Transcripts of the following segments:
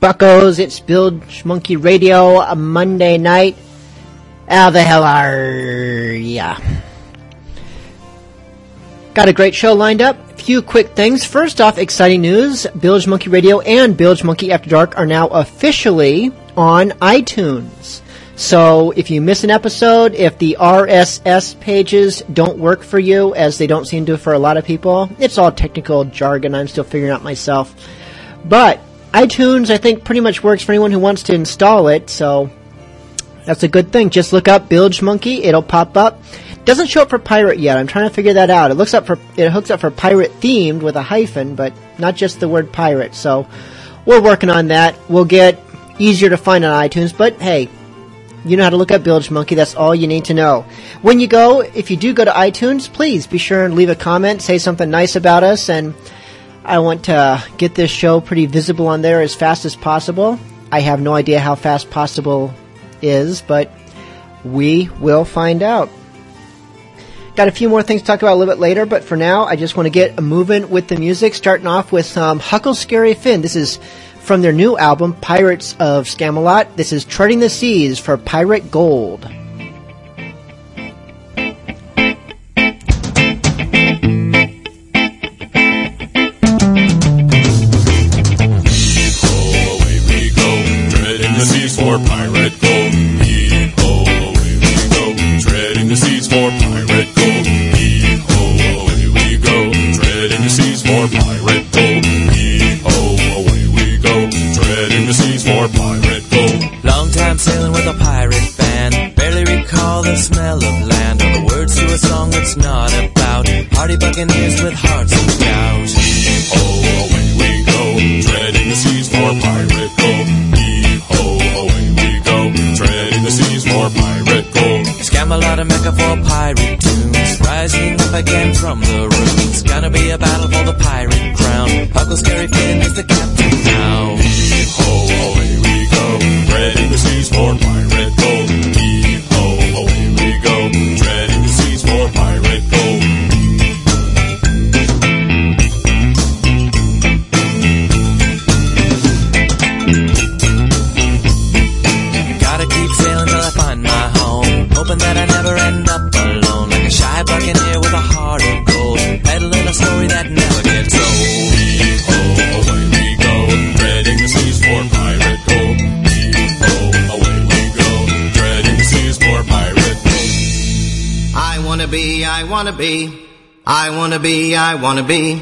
buckos. It's Bilge Monkey Radio, a Monday night. How the hell are ya? Got a great show lined up. A Few quick things. First off, exciting news. Bilge Monkey Radio and Bilge Monkey After Dark are now officially on iTunes. So if you miss an episode, if the RSS pages don't work for you, as they don't seem to for a lot of people, it's all technical jargon I'm still figuring out myself. But iTunes, I think, pretty much works for anyone who wants to install it, so that's a good thing. Just look up Bilge Monkey, it'll pop up. Doesn't show up for pirate yet. I'm trying to figure that out. It looks up for it hooks up for pirate themed with a hyphen, but not just the word pirate. So we're working on that. We'll get easier to find on iTunes, but hey, you know how to look up Bilge Monkey. That's all you need to know. When you go, if you do go to iTunes, please be sure and leave a comment, say something nice about us, and I want to get this show pretty visible on there as fast as possible. I have no idea how fast possible is, but we will find out. Got a few more things to talk about a little bit later, but for now, I just want to get moving with the music, starting off with um, Huckle Scary Finn. This is from their new album, Pirates of Scamalot. This is Treading the Seas for Pirate Gold. Hardy buccaneers with hearts of doubt. Hee-ho, away we go, treading the seas for pirate gold. Hee-ho, away we go, treading the seas for pirate gold. Scamalot a mecca for pirate tunes, rising up again from the ruins. Gonna be a battle for the pirate crown. Huckle Scary Finn is the captain now. Hee-ho, away we go, treading the seas for pirate wanna be, I wanna be, I wanna be,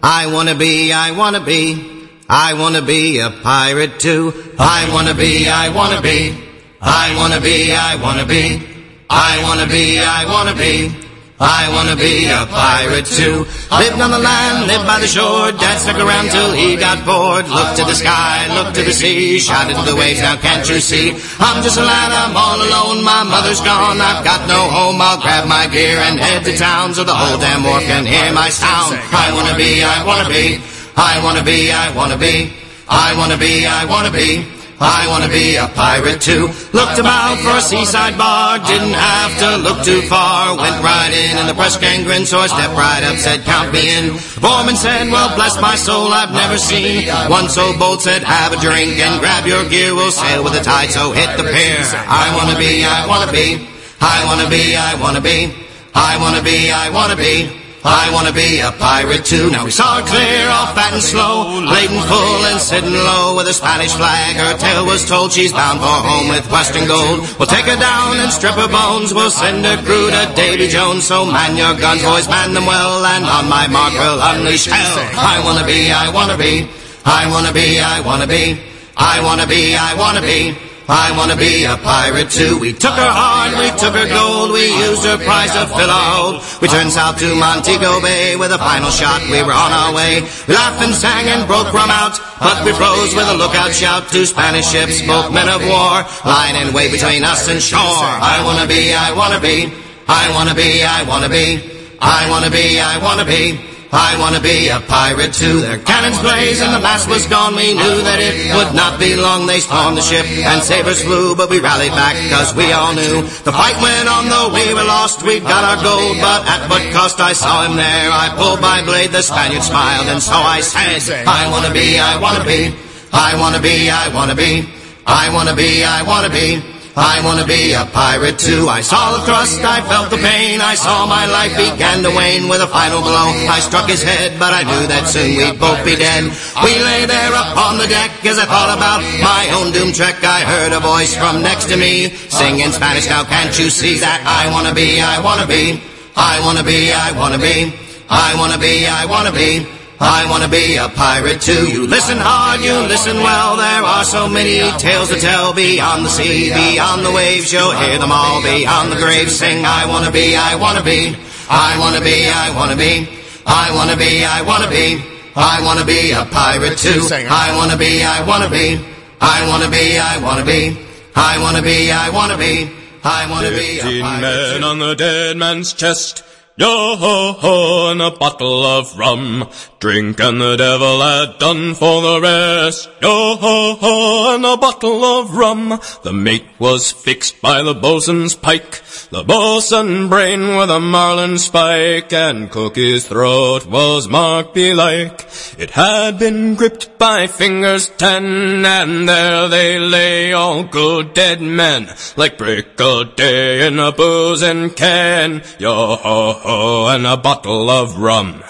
I wanna be, I wanna be, I wanna be, I wanna be a pirate too. I wanna be, I wanna be, I wanna be, I wanna be, I wanna be, I wanna be. I wanna be a pirate too. Lived on the land, lived by the shore. Dad stuck around till he got bored. Looked to the sky, looked to the sea, shouted to the waves. Now can't you see? I'm just a lad, I'm all alone. My mother's gone, I've got no home. I'll grab my gear and head to town so the whole damn wharf can hear my sound. I wanna be, I wanna be, I wanna be, I wanna be, I wanna be, I wanna be. I wanna be a pirate too. Looked about for a seaside bar, didn't have to look too far. Went right in and the press gang grinned, so I stepped right up, said count me in. The foreman said, well bless my soul, I've never seen one so bold. Said have a drink and grab your gear, we'll sail with the tide, so hit the pier. I wanna be, I wanna be, I wanna be, I wanna be, I wanna be, I wanna be. I wanna be a pirate too. Now we saw her clear, off fat and slow, laden full and sitting low with a Spanish flag. Her tale was told she's bound for home with Western gold. We'll take her down and strip her bones. We'll send her crew to Davy Jones. So man your guns, boys, man them well, and on my mark we'll unleash hell. I wanna be, I wanna be, I wanna be, I wanna be, I wanna be, I wanna be. I wanna be a pirate too. We took her hard, we took her gold, we used her prize to fill our hold. We turned south to Montego Bay with a final shot, we were on our way. We laughed and sang and broke rum out, but we froze with a lookout shout. Two Spanish ships, both men of war, lying in wait between us and shore. I wanna be, I wanna be, I wanna be, I wanna be, I wanna be, I wanna be. I wanna be a pirate too. Their cannons blazed and the mast was gone. We knew that it would not be long. They stormed the ship and sabers flew, but we rallied back cause we all knew the fight went on though we were lost. We got our gold, but at what cost? I saw him there. I pulled my blade. The Spaniard smiled and so I said, I wanna be, I wanna be, I wanna be, I wanna be, I wanna be, I wanna be. I wanna be a pirate too. I saw the thrust, I felt the pain. I saw my life began to wane with a final blow. I struck his head, but I knew that soon we'd both be dead. We lay there upon the deck as I thought about my own doom trek. I heard a voice from next to me sing in Spanish. Now can't you see that I wanna be, I wanna be, I wanna be, I wanna be, I wanna be, I wanna be. I wanna be a pirate too. You listen hard, you listen well. There are so many tales to tell beyond the sea, beyond the waves. You'll hear them all beyond the grave. Sing, I wanna be, I wanna be, I wanna be, I wanna be, I wanna be, I wanna be, I wanna be a pirate too. I wanna be, I wanna be, I wanna be, I wanna be, I wanna be, I wanna be, I wanna be a Fifteen pirate men on the dead man's chest. Yo ho ho, and a bottle of rum. Drink and the devil had done for the rest. Yo ho ho, and a bottle of rum. The mate was fixed by the bosun's pike. The bosun brain with a marlin spike, and Cookie's throat was marked belike. It had been gripped by fingers ten, and there they lay, all good dead men, like brick of day in a boozing can. Yo ho ho, and a bottle of rum.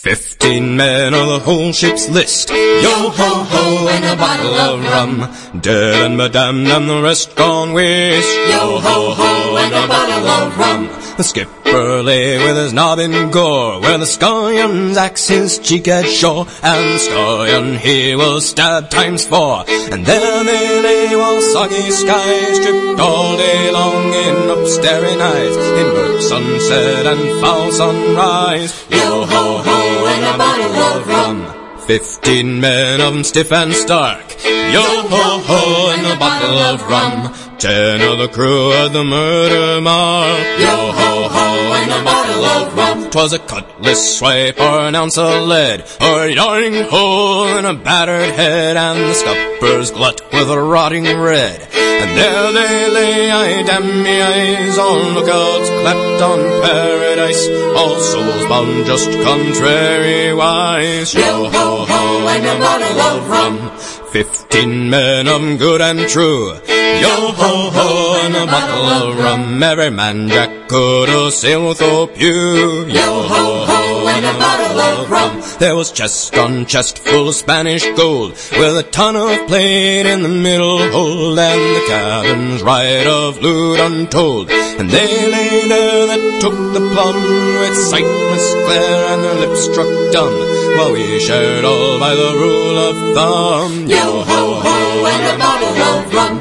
Fifteen men of the whole ship's list. Yo ho ho and a bottle of rum. Dead and madame and the rest gone waste. Yo ho ho and a bottle of rum. The skipper lay with his knob in gore, where the scullion's axe his cheek had shore, and the scullion he was stabbed times four. And there they lay while soggy skies dripped all day long in upstaring eyes, in murk sunset and foul sunrise. Yo ho ho and a bottle of rum. Fifteen men of 'em stiff and stark. Yo ho ho and a bottle of rum. Ten of the crew of the murder mark. Yo ho ho and a bottle of rum. 'Twas a cutlass swipe or an ounce of lead, or a yarning hole in a battered head, and the scuppers glut with a rotting red. And there they lay, I damn me eyes, all lookouts clapped on paradise, all souls bound just contrariwise. Yo ho ho and a bottle of rum. Fifteen men of 'em good and true. Yo ho ho and a bottle of rum. Every man Jack could sailed with Pew. Yo ho ho and a bottle of rum. There was chest on chest full of Spanish gold, with a ton of plate in the middle hold, and the cabins right of loot untold. And they lay there that took the plum, with sightless glare and their lips struck dumb, while we shared all by the rule of thumb. Yo ho ho and a bottle of rum.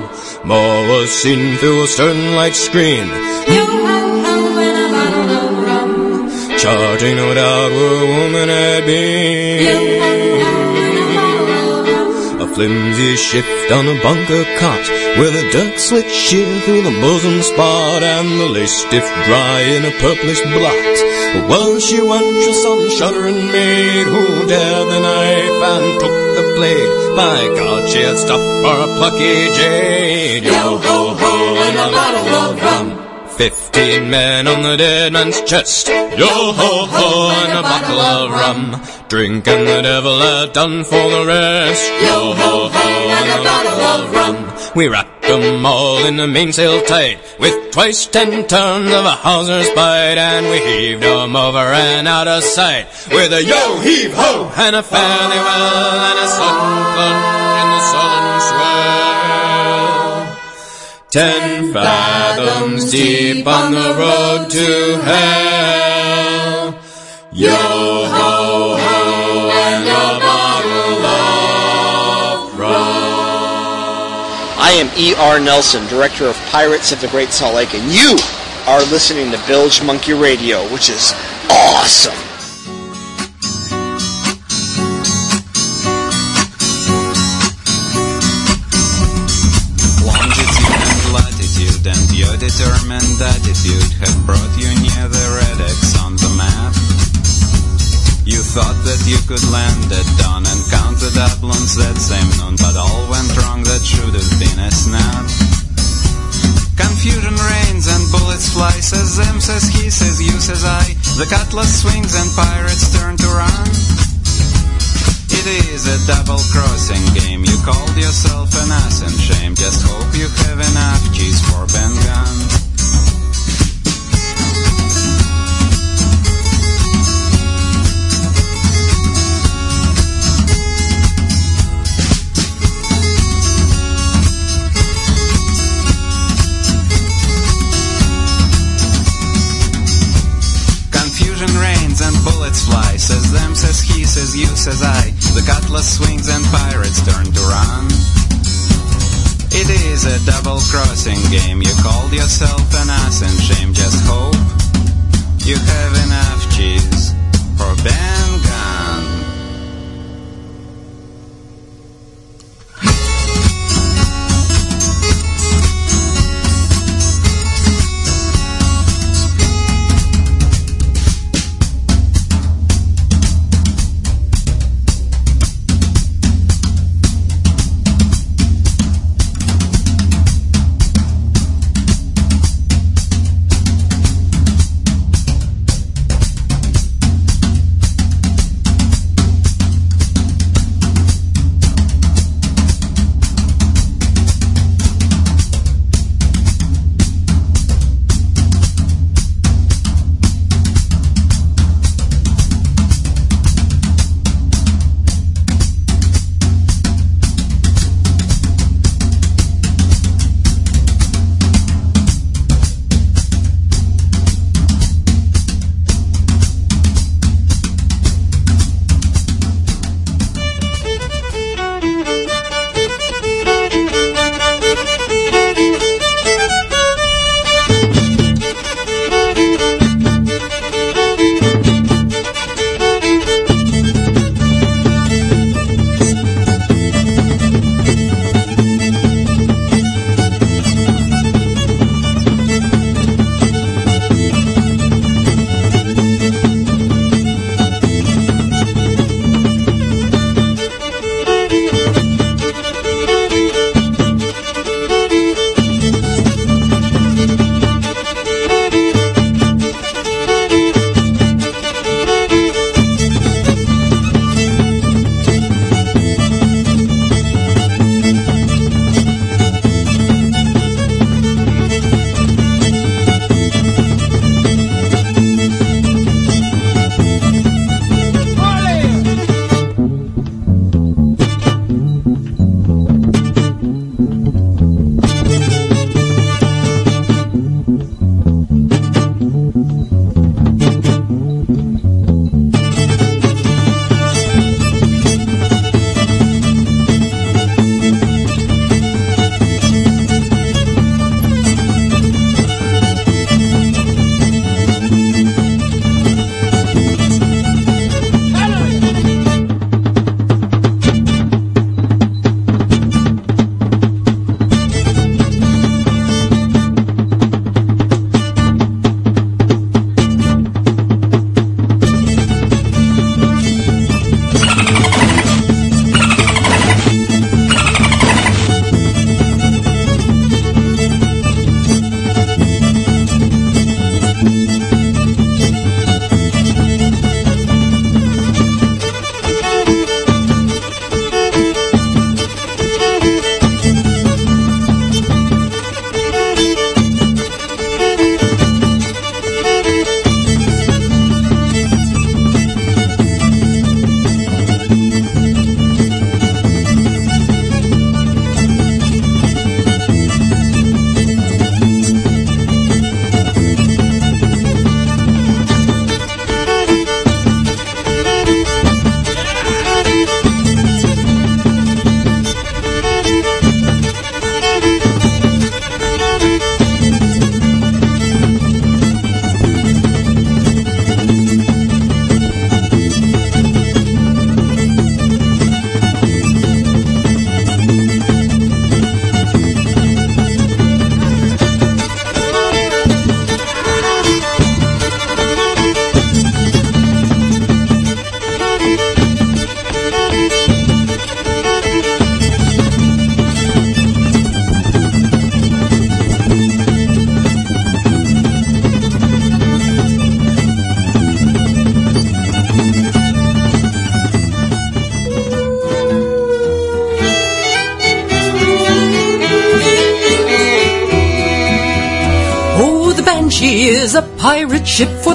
More was seen through a stern light screen. Yo ho ho and a bottle of rum. Charging no doubt where a woman had been. Yo ho ho flimsy shift on a bunker cot with a duck slit sheer through the bosom spot and the lace stiff dry in a purplish blot. Well, she went to some shuddering maid who dared the knife and took the blade. By God, she had stuff for a plucky jade. Yo ho ho and a bottle of rum. Fifteen men on the dead man's chest. Yo ho ho and a bottle of rum. Drink and the devil had done for the rest. Yo ho ho and a bottle of rum. We wrapped 'em all in the mainsail tight with twice ten tons of a hawser's bite, and we heaved heaved 'em over and out of sight with a yo heave ho and a fairly well and a sudden Ten fathoms deep on the road to hell. Yo ho ho and a bottle of rum. I am E.R. Nelson, director of Pirates of the Great Salt Lake, and you are listening to Bilge Monkey Radio, which is awesome. Determined attitude have brought you near the red X on the map. You thought that you could land at dawn and count the doubloons that same noon, but all went wrong, that should have been a snap. Confusion reigns and bullets fly, says them, says he, says you, says I. The cutlass swings and pirates turn to run. Is a double crossing game. You called yourself an ass and shame. Just hope you have enough cheese for Ben Gunn. Says he, says you, says I. The cutlass swings and pirates turn to run. It is a double crossing game. You called yourself an ass and shame.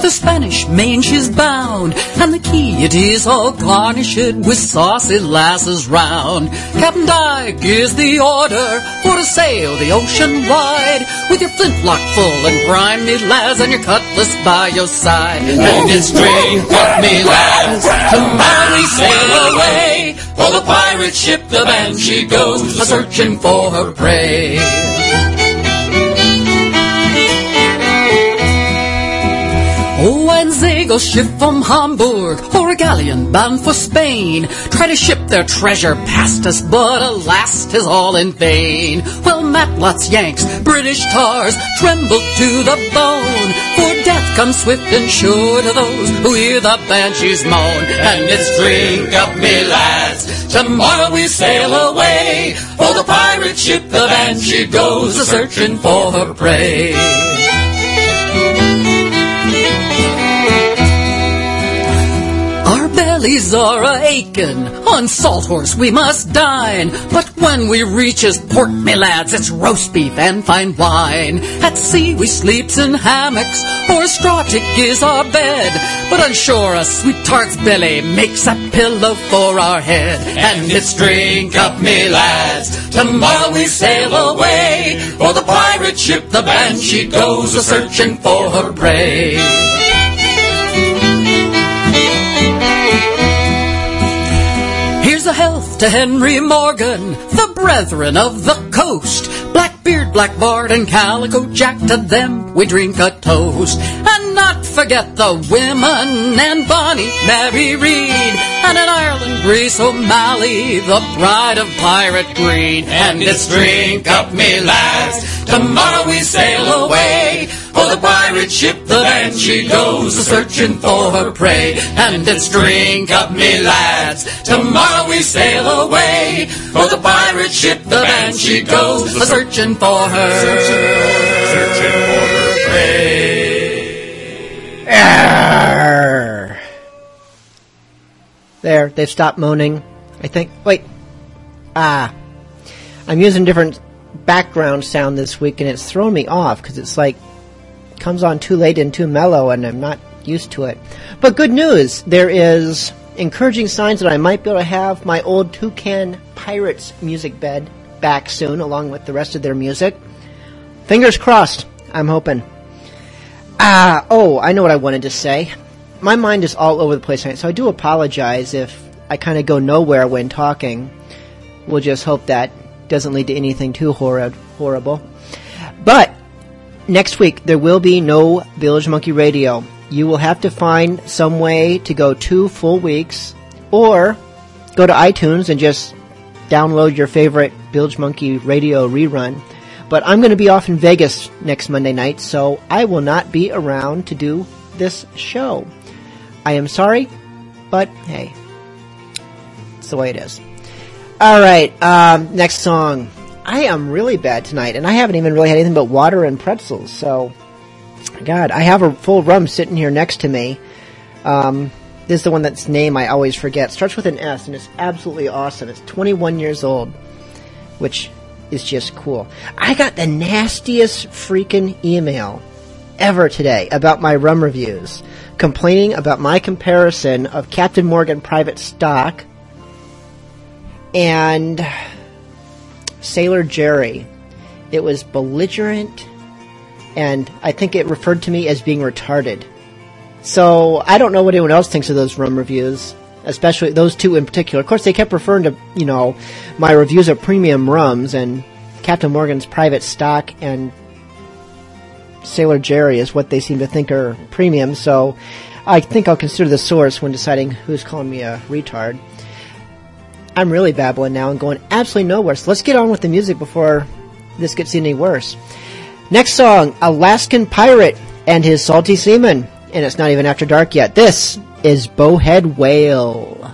The Spanish main she's bound, and the key it is all garnished with saucy lasses round. Captain Dyke is the order for to sail the ocean wide, with your flintlock full and grimy lads and your cutlass by your side. And it's drink up me lads, tomorrow we sail away, for the pirate ship the Banshee goes a searching for her prey. Oh, and ship from Hamburg or a galleon bound for Spain. Try to ship their treasure past us, but alas, 'tis all in vain. Well, Matlots, Yanks, British tars tremble to the bone, for death comes swift and sure to those who hear the banshees moan. And it's drink up, me lads, tomorrow we sail away, for the pirate ship the banshee goes a searching for her prey. Our bellies are a aching, on salt horse we must dine. But when we reaches port, me lads, it's roast beef and fine wine. At sea we sleeps in hammocks, or a straw tick is our bed. But on shore a sweet tart's belly makes a pillow for our head. And it's drink up, me lads, tomorrow we sail away. For the pirate ship, the Banshee goes a searching for her prey. A health to Henry Morgan, the brethren of the coast. Blackbeard, Black Bart, and Calico Jack, to them we drink a toast. And not forget the women and Bonny Mary Read. And in Ireland, Grace, O'Malley, the bride of Pirate Green. And it's drink up, me lads, tomorrow we sail away. For the pirate ship, the Banshee goes a searching for her prey. And it's drink up, me lads, tomorrow we sail away. For the pirate ship, the Banshee goes a searching for her. Searching for her prey. Arr. There, they've stopped moaning. I think. Wait. Ah. I'm using different background sound this week and it's thrown me off because it's like comes on too late and too mellow and I'm not used to it. But good news, there is encouraging signs that I might be able to have my old Toucan Pirates music bed back soon along with the rest of their music. Fingers crossed, I'm hoping. Ah, oh, I know what I wanted to say. My mind is all over the place tonight, so I do apologize if I kind of go nowhere when talking. We'll just hope that doesn't lead to anything too horrid, horrible. But next week there will be no Bilge Monkey Radio. You will have to find some way to go two full weeks, or go to iTunes and just download your favorite Bilge Monkey Radio rerun. But I'm going to be off in Vegas next Monday night, so I will not be around to do this show. I am sorry, but hey, it's the way it is. All right, um, next song. I am really bad tonight, and I haven't even really had anything but water and pretzels. So, God, I have a full rum sitting here next to me. Um, this is the one that's name I always forget. Starts with an S, and it's absolutely awesome. It's 21 years old, which is just cool. I got the nastiest freaking email ever today about my rum reviews, complaining about my comparison of Captain Morgan Private Stock and Sailor Jerry. It was belligerent, and I think it referred to me as being retarded. So I don't know what anyone else thinks of those rum reviews, especially those two in particular. Of course, they kept referring to you know my reviews of premium rums and Captain Morgan's private stock and Sailor Jerry is what they seem to think are premium. So I think I'll consider the source when deciding who's calling me a retard. I'm really babbling now and going absolutely nowhere. So let's get on with the music before this gets any worse. Next song, Alaskan Pirate and his Salty Seaman. And it's not even after dark yet. This is Bowhead Whale.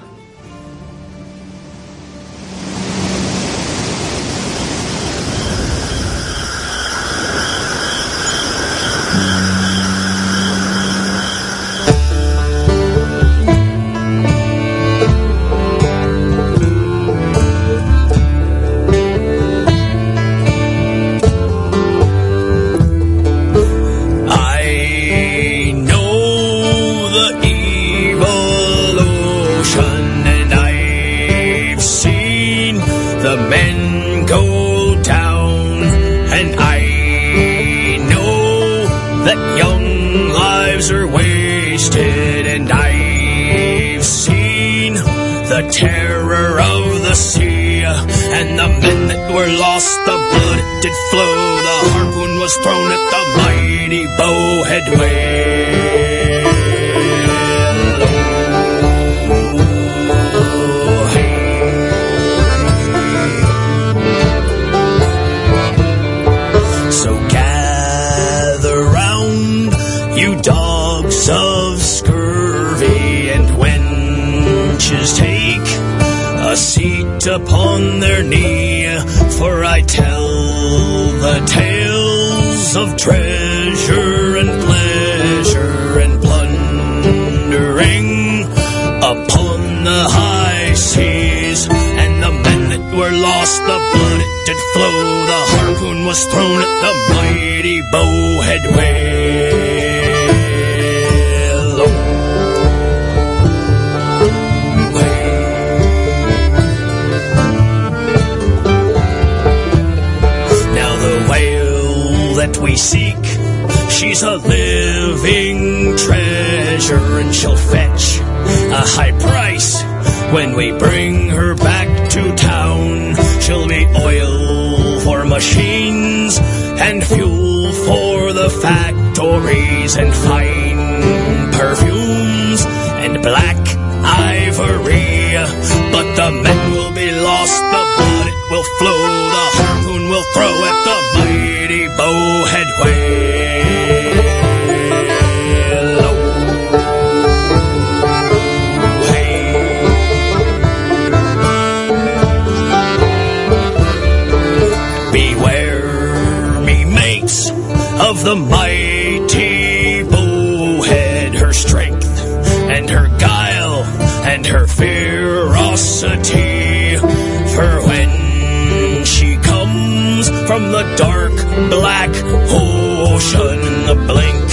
And the men that were lost, the blood did flow, the harpoon was thrown at the mighty bowhead whale. Upon their knee, for I tell the tales of treasure and pleasure and plundering upon the high seas, and the men that were lost, the blood it did flow, the harpoon was thrown at the mighty bowhead whale. Seek, she's a living treasure and she'll fetch a high price when we bring her back to town. She'll be oil for machines and fuel for the factories and fine perfumes and black ivory. But the men will be lost, the blood will flow, of the mighty bowhead, her strength and her guile and her ferocity. For when she comes from the dark black ocean in the blink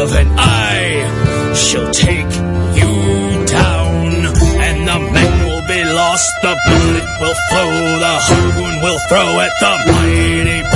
of an eye, she'll take you down, and the men will be lost, the bullet will flow, the harpoon will throw at the mighty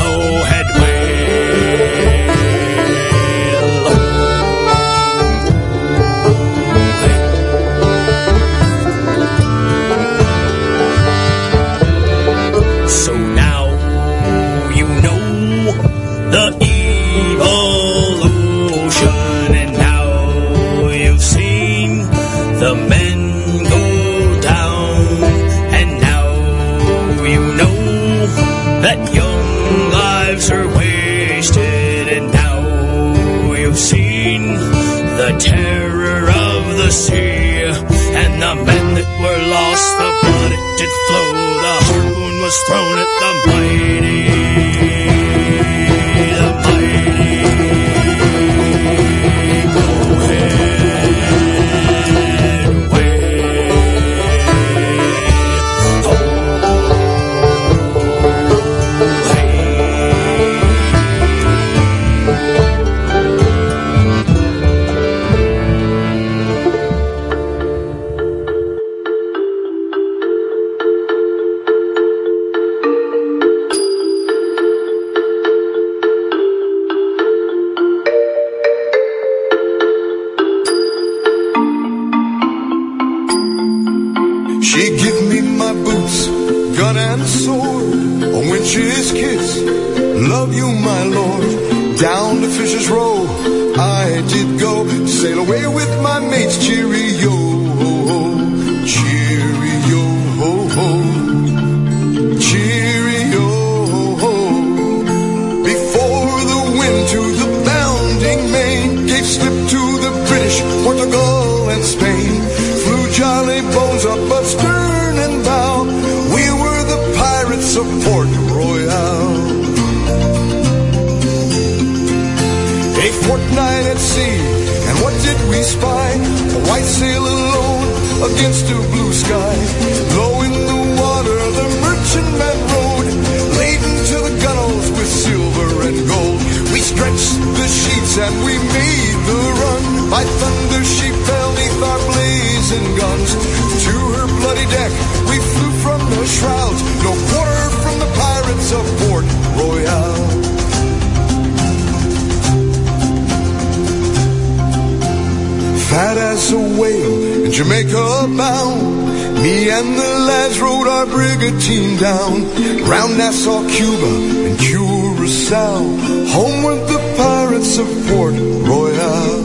Me and the lads rode our brigantine down round Nassau, Cuba, and Curacao. Homeward the pirates of Port Royal.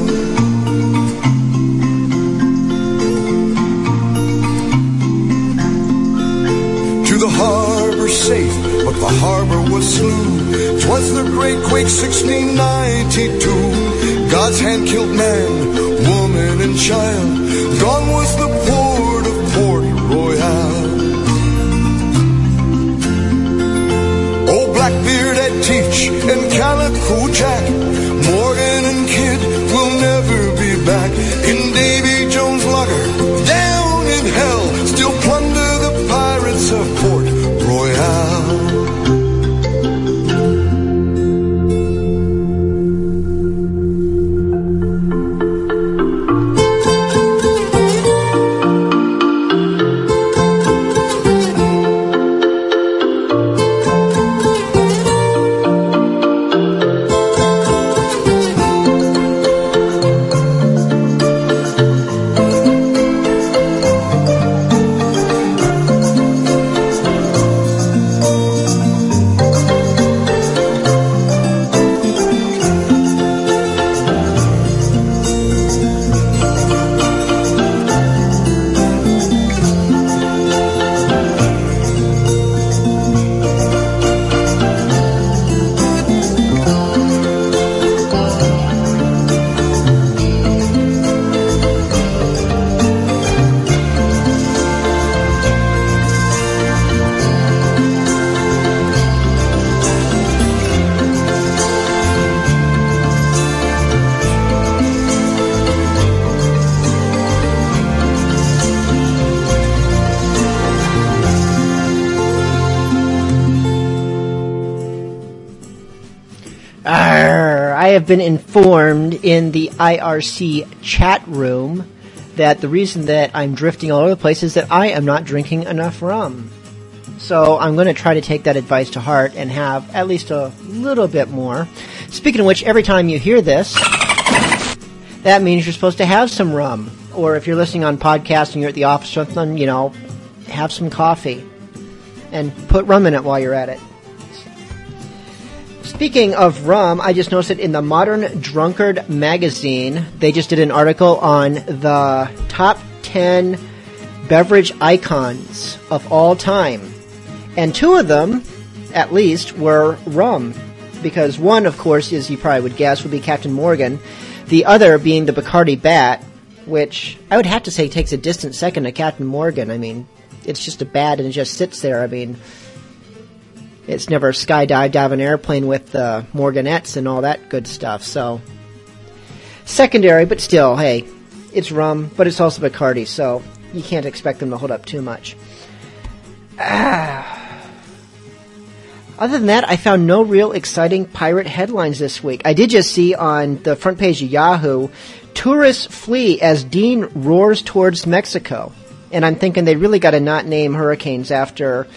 To the harbor safe, but the harbor was slew. Twas the great quake 1692. God's hand killed man, woman, and child. Gone was the port Calico Jack, have been informed in the IRC chat room that the reason that I'm drifting all over the place is that I am not drinking enough rum. So I'm going to try to take that advice to heart and have at least a little bit more. Speaking of which, every time you hear this, that means you're supposed to have some rum. Or if you're listening on podcast and you're at the office or something, you know, have some coffee and put rum in it while you're at it. Speaking of rum, I just noticed it in the Modern Drunkard magazine. They just did an article on the top 10 beverage icons of all time. And two of them, at least, were rum. Because one, of course, as you probably would guess, would be Captain Morgan. The other being the Bacardi Bat, which I would have to say takes a distant second to Captain Morgan. I mean, it's just a bat and it just sits there. I mean, it's never skydived out of an airplane with uh, Morganettes and all that good stuff. So secondary, but still, hey, it's rum, but it's also Bacardi, so you can't expect them to hold up too much. Ah. Other than that, I found no real exciting pirate headlines this week. I did just see on the front page of Yahoo, tourists flee as Dean roars towards Mexico. And I'm thinking they really got to not name hurricanes after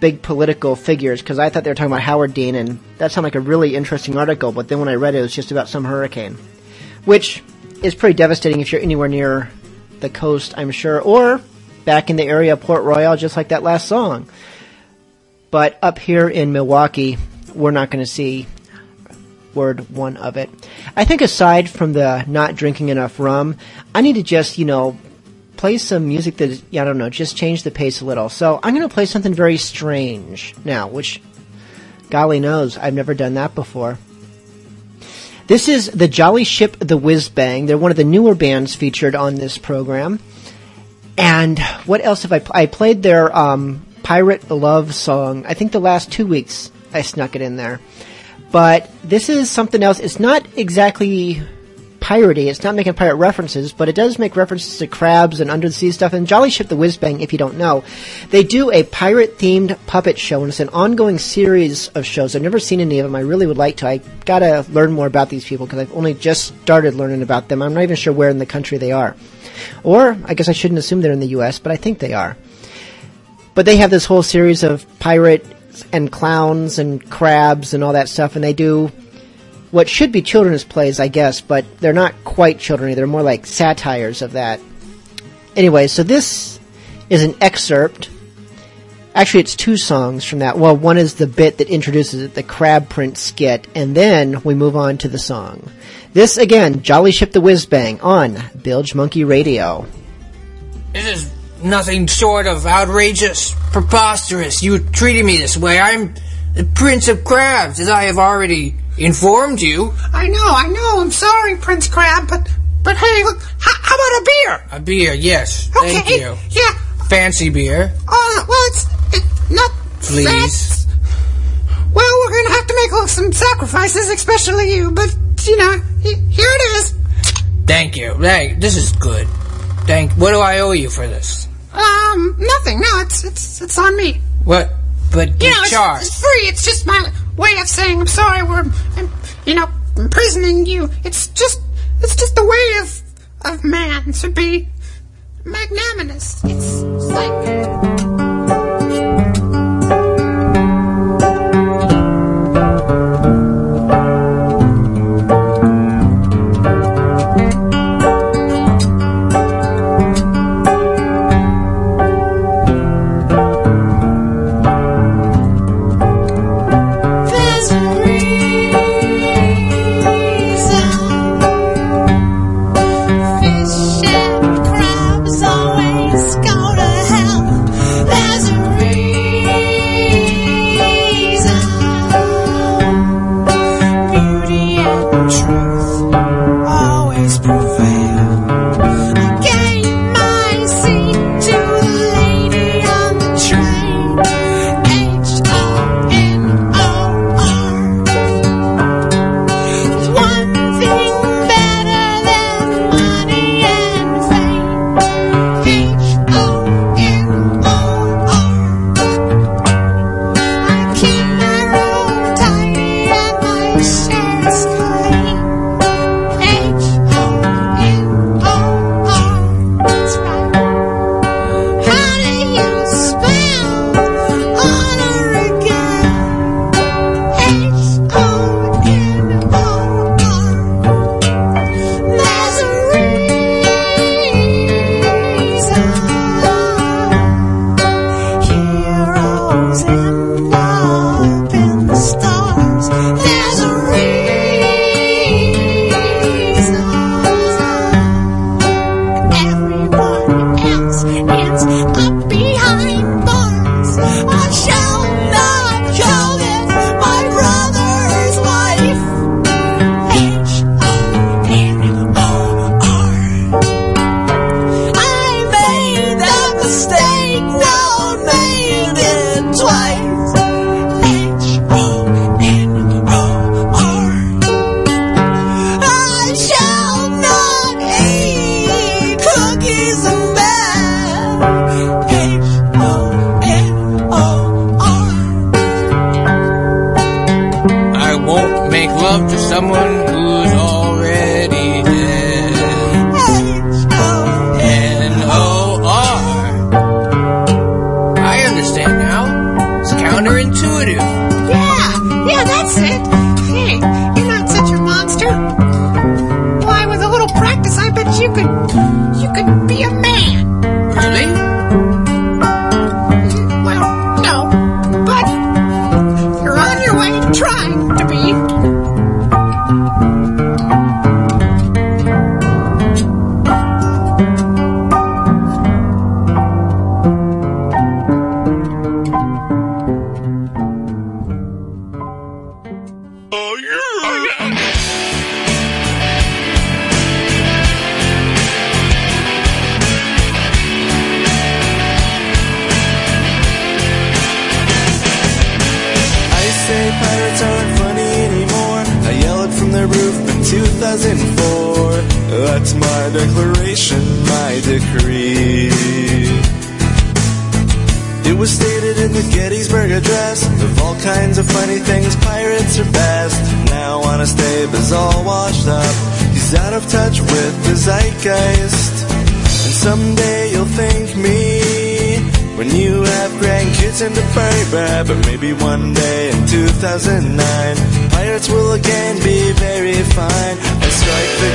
big political figures because I thought they were talking about Howard Dean, and that sounded like a really interesting article. But then when I read it, it was just about some hurricane, which is pretty devastating if you're anywhere near the coast, I'm sure, or back in the area of Port Royal, just like that last song. But up here in Milwaukee, we're not going to see word one of it. I think aside from the not drinking enough rum, I need to just, you know, play some music that, I don't know, just change the pace a little. So I'm going to play something very strange now, which, golly knows, I've never done that before. This is the Jolly Ship the Whiz Bang. They're one of the newer bands featured on this program. And what else have I? Pl- I played their um, pirate love song. I think the last two weeks I snuck it in there. But this is something else. It's not exactly piratey. It's not making pirate references, but it does make references to crabs and under the sea stuff. And Jolly Ship the Whiz Bang, if you don't know, they do a pirate themed puppet show, and it's an ongoing series of shows. I've never seen any of them. I really would like to. I gotta learn more about these people because I've only just started learning about them. I'm not even sure where in the country they are. Or, I guess I shouldn't assume they're in the U.S., but I think they are. But they have this whole series of pirates and clowns and crabs and all that stuff, and they do what should be children's plays, I guess, but they're not quite childrenly. They're more like satires of that. Anyway, so this is an excerpt. Actually, it's two songs from that. Well, one is the bit that introduces it, the Crab Prince skit, and then we move on to the song. This again, Jolly Ship the Whiz Bang on Bilge Monkey Radio. This is nothing short of outrageous, preposterous. You treating me this way. I'm the Prince of Crabs, as I have already informed you. I know, I know. I'm sorry, Prince Crab, but but hey, look, how, how about a beer? A beer, yes. Okay, Thank you. yeah. Fancy beer. Uh, well, it's it, not. Please. Well, we're gonna have to make some sacrifices, especially you. But you know, here it is. Thank you. Hey, this is good. Thank. What do I owe you for this? Um, nothing. No, it's it's it's on me. What? But You know, it's, it's free. It's just my way of saying I'm sorry. We're, I'm, you know, imprisoning you. It's just, it's just the way of of man to be magnanimous. It's like.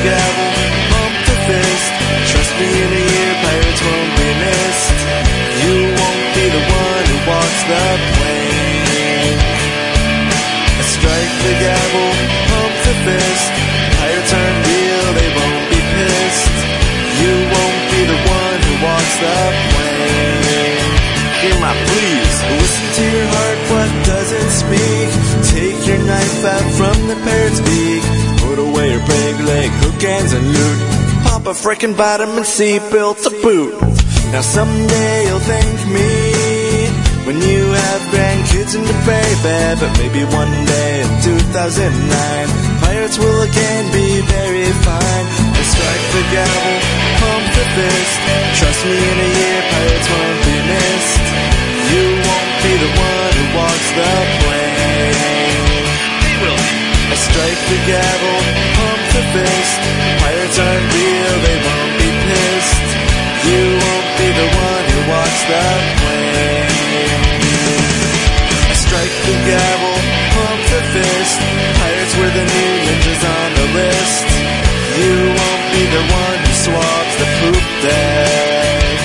Gavel, pump the fist. Trust me, in a year, pirates won't be missed. You won't be the one who walks the plane. Strike the gavel, pump the fist. Pirates aren't real, they won't be pissed. You won't be the one who walks the plane. Hear my pleas, hands and loot. Pop a frickin' vitamin C pill to boot. Now someday you'll thank me when you have grandkids and a baby. But maybe one day in 2009, pirates will again be very fine. They strike the gavel, pump the fist. Trust me, in a year, pirates won't be missed. You won't be the one who walks the plane. They will be. Strike the gavel, the fist. Pirates aren't real, they won't be pissed. You won't be the one who walks the plane. Strike the gavel, pump the fist. Pirates were the new ninjas on the list. You won't be the one who swabs the poop deck.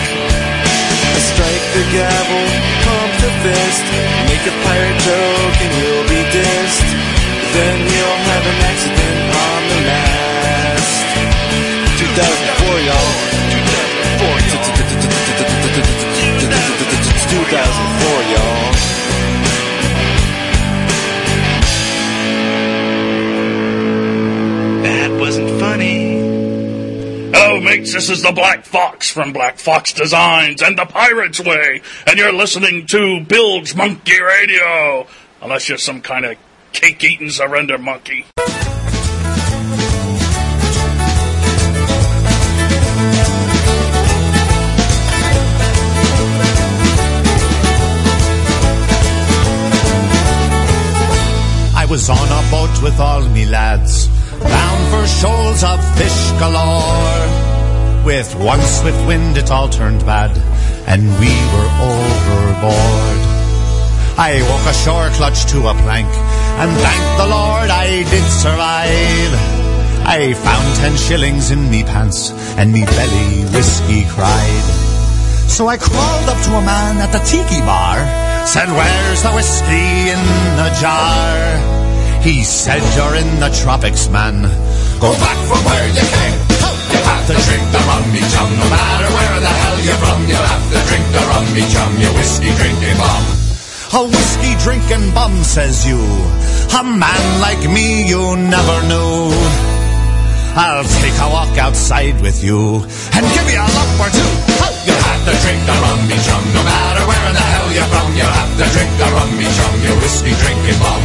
Strike the gavel, pump the fist. Make a pirate joke mates. This is the Black Fox from Black Fox Designs and the Pirate's Way, and you're listening to Bilge Monkey Radio. Unless you're some kind of cake-eating surrender monkey. I was on a boat with all me lads, bound for shoals of fish galore. With one swift wind it all turned bad, and we were overboard. I woke ashore clutched to a plank, and thank the Lord I did survive. I found ten shillings in me pants, and me belly whiskey cried. So I crawled up to a man at the tiki bar, said, Where's the whiskey in the jar? He said, You're in the tropics, man. Go back from where you came. To drink the rummy chum, no matter where the hell you're from. You have to drink the rummy chum, you whiskey drinking bum. A whiskey drinking bum, says you. A man like me you never knew. I'll take a walk outside with you and give you a lump or two. You have to drink the rummy chum, no matter where in the hell you're from. You have to drink the rummy chum, you whiskey drinking bum.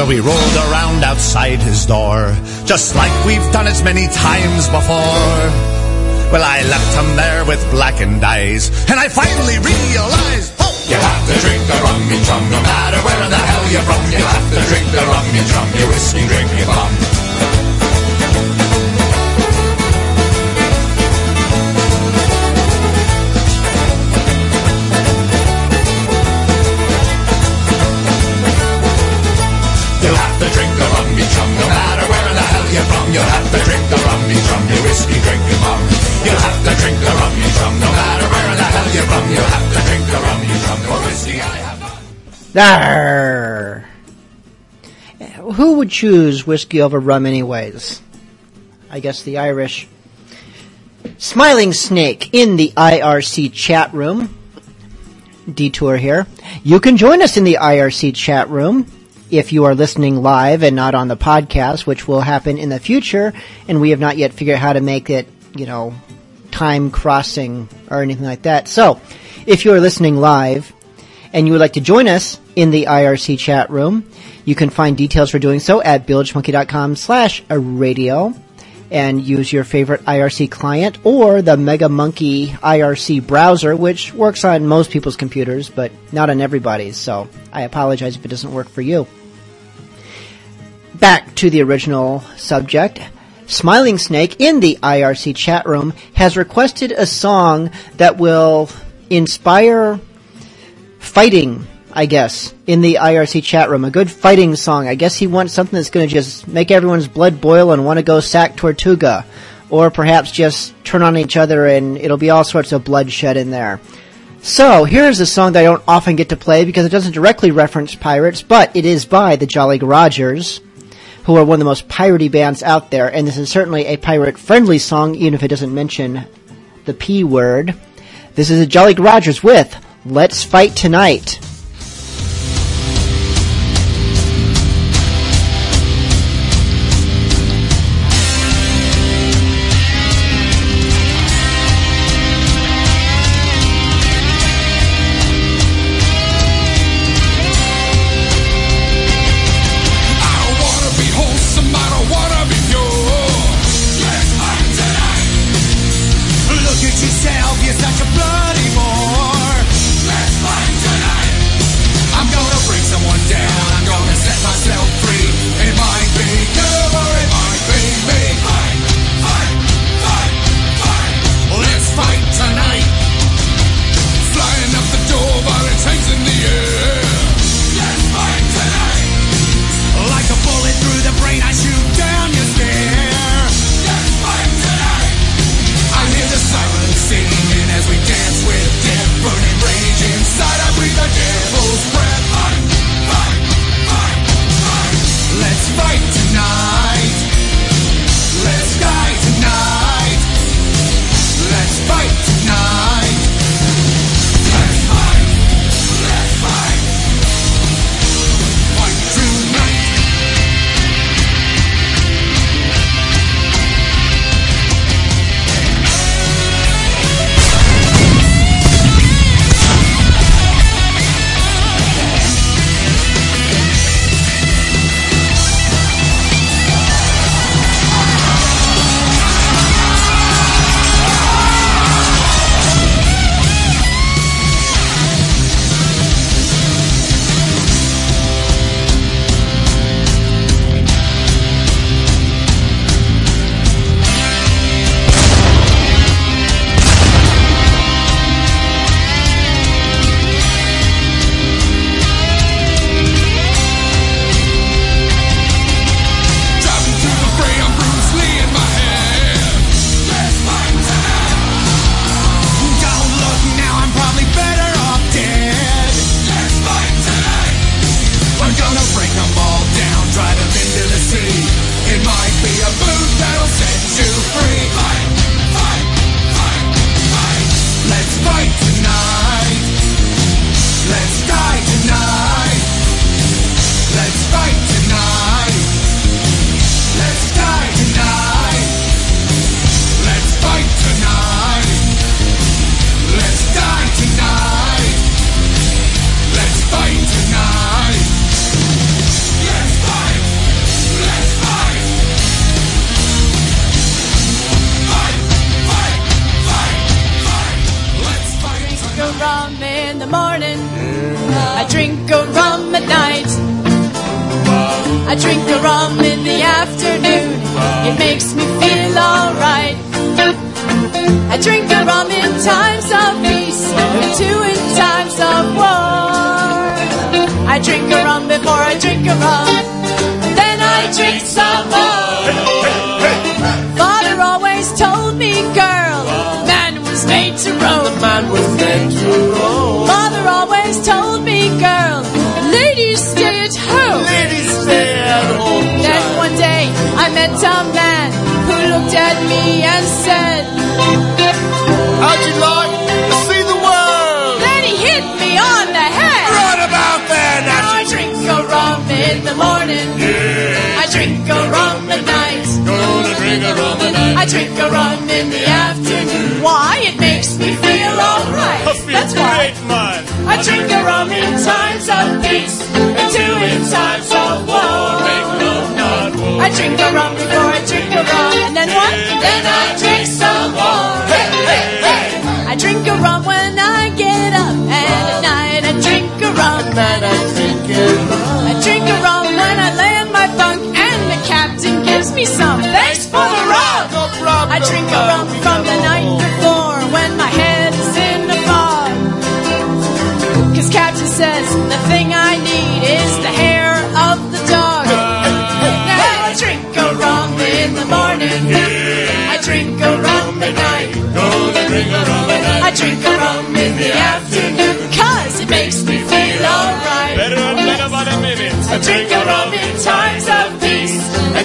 Well, we rolled around outside his door, just like we've done it many times before. Well, I left him there with blackened eyes, and I finally realized, oh, you have to drink the rummy chum, no matter where in the hell you're from. You have to drink the rummy chum, you whiskey drinking bum. You have to drink the rummy chum, no matter where in the hell you're from. You have to drink the rummy chum, you whiskey drinking bum. You'll have to drink the rummy chum, no matter where in the hell you're from. You have to drink the rummy chum, your whiskey I. Arr. Who would choose whiskey over rum, anyways? I guess the Irish. Smiling Snake in the IRC chat room. Detour here. You can join us in the IRC chat room if you are listening live and not on the podcast, which will happen in the future, and we have not yet figured out how to make it, you know, time crossing or anything like that. So, if you are listening live and you would like to join us in the IRC chat room, you can find details for doing so at bilgemonkey.com slash radio and use your favorite IRC client or the Mega Monkey IRC browser, which works on most people's computers, but not on everybody's. So I apologize if it doesn't work for you. Back to the original subject. Smiling Snake in the IRC chat room has requested a song that will inspire fighting, I guess, in the IRC chat room. A good fighting song. I guess he wants something that's going to just make everyone's blood boil and want to go sack Tortuga. Or perhaps just turn on each other and it'll be all sorts of bloodshed in there. So, here's a song that I don't often get to play because it doesn't directly reference pirates, but it is by the Jolly Rogers who are one of the most piratey bands out there, and this is certainly a pirate friendly song, even if it doesn't mention the P word. This is a Jolly Rogers with Let's Fight Tonight.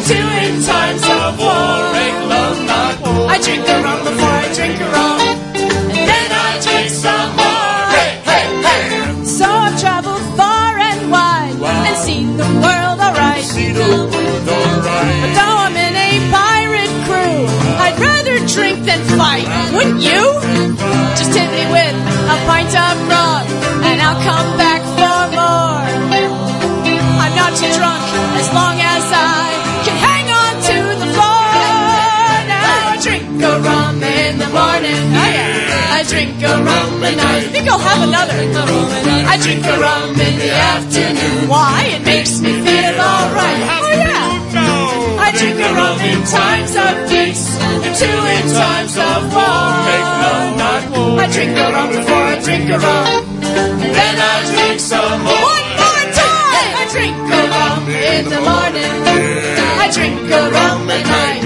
Two in times of war. War. I drink a rum before drink a rum at night. I think I'll have another. I drink a rum in the afternoon. Why? It makes me feel alright. Oh yeah. I drink a rum in times of peace and two in times of war. Make love, not war. I drink a rum before I drink a rum, and then I drink some more. One more time. I drink a rum in the morning. I drink a rum at night.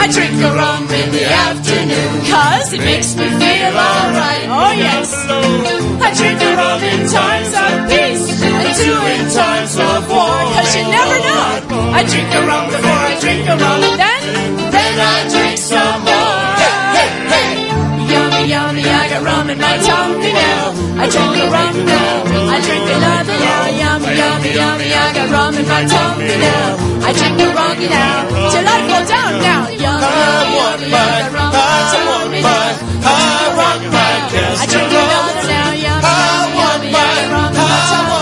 I drink a rum in the afternoon, cause it makes me feel alright. Oh yes. I drink a rum in times of peace and two in times of war, cause you never know. I drink a rum before I drink a rum, then, then I drink some more. Hey, hey, hey. Yummy, yummy, got rum in my tummy now. I drink a rum now. I drink another now. Yummy, yummy, yummy, I got rum in my tummy now. I drink a rum now till I fall down now. Yummy, yummy, yummy, I got rum in my tummy now. I want my I drink another now. Yummy, yummy, yummy, I got rum in my tummy now.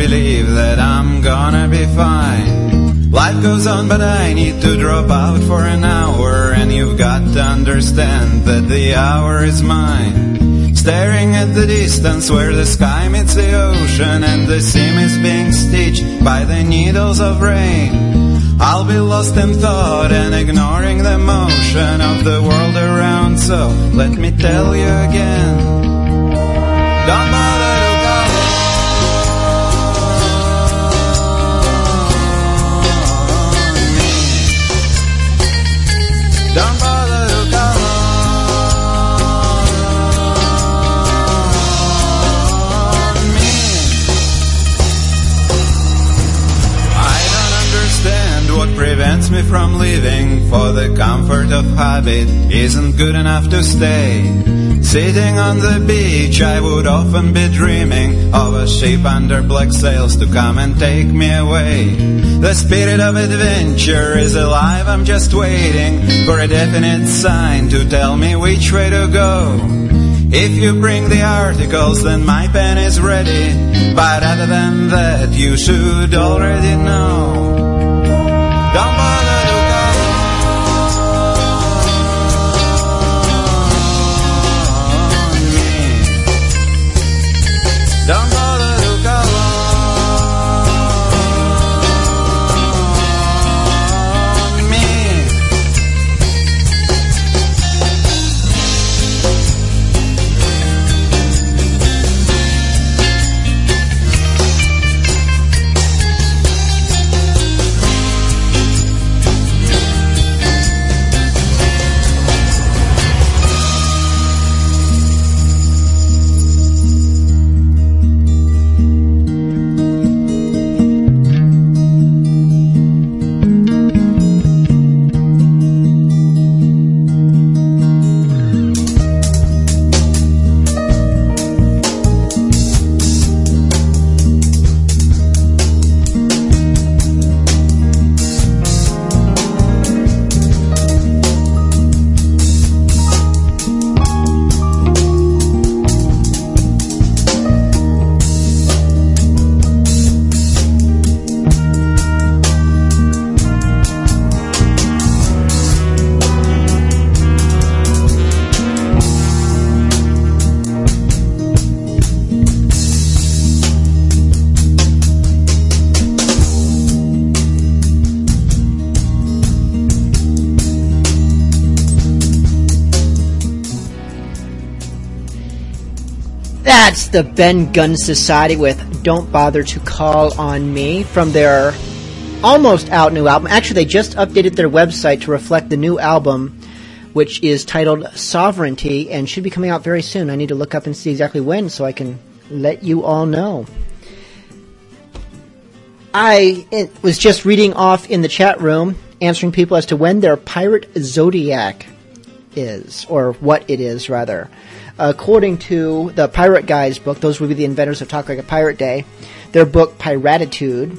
Believe that I'm gonna be fine. Life goes on, but I need to drop out for an hour, and you've got to understand that the hour is mine. Staring at the distance where the sky meets the ocean, and the seam is being stitched by the needles of rain. I'll be lost in thought and ignoring the motion of the world around. So let me tell you again. Habit isn't good enough to stay. Sitting on the beach, I would often be dreaming of a ship under black sails to come and take me away. The spirit of adventure is alive, I'm just waiting for a definite sign to tell me which way to go. If you bring the articles, then my pen is ready. But other than that, you should already know. Don't bother the Ben Gunn Society with Don't Bother to Call on Me from their almost out new album. Actually, they just updated their website to reflect the new album, which is titled Sovereignty and should be coming out very soon. I need to look up and see exactly when so I can let you all know. I was just reading off in the chat room, answering people as to when their pirate zodiac is, or what it is, rather. According to the Pirate Guys book, those would be the inventors of Talk Like a Pirate Day, their book Pirattitude,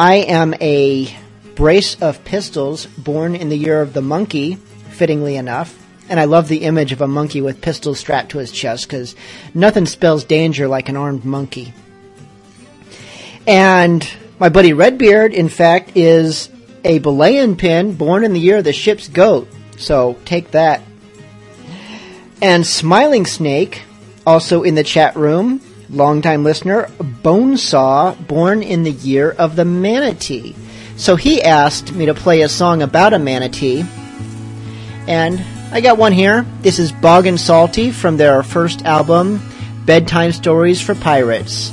I am a brace of pistols born in the year of the monkey, fittingly enough. And I love the image of a monkey with pistols strapped to his chest because nothing spells danger like an armed monkey. And my buddy Redbeard, in fact, is a belaying pin born in the year of the ship's goat. So take that. And Smiling Snake, also in the chat room, longtime listener, Bonesaw, born in the year of the manatee. So he asked me to play a song about a manatee. And I got one here. This is Bog and Salty from their first album, Bedtime Stories for Pirates.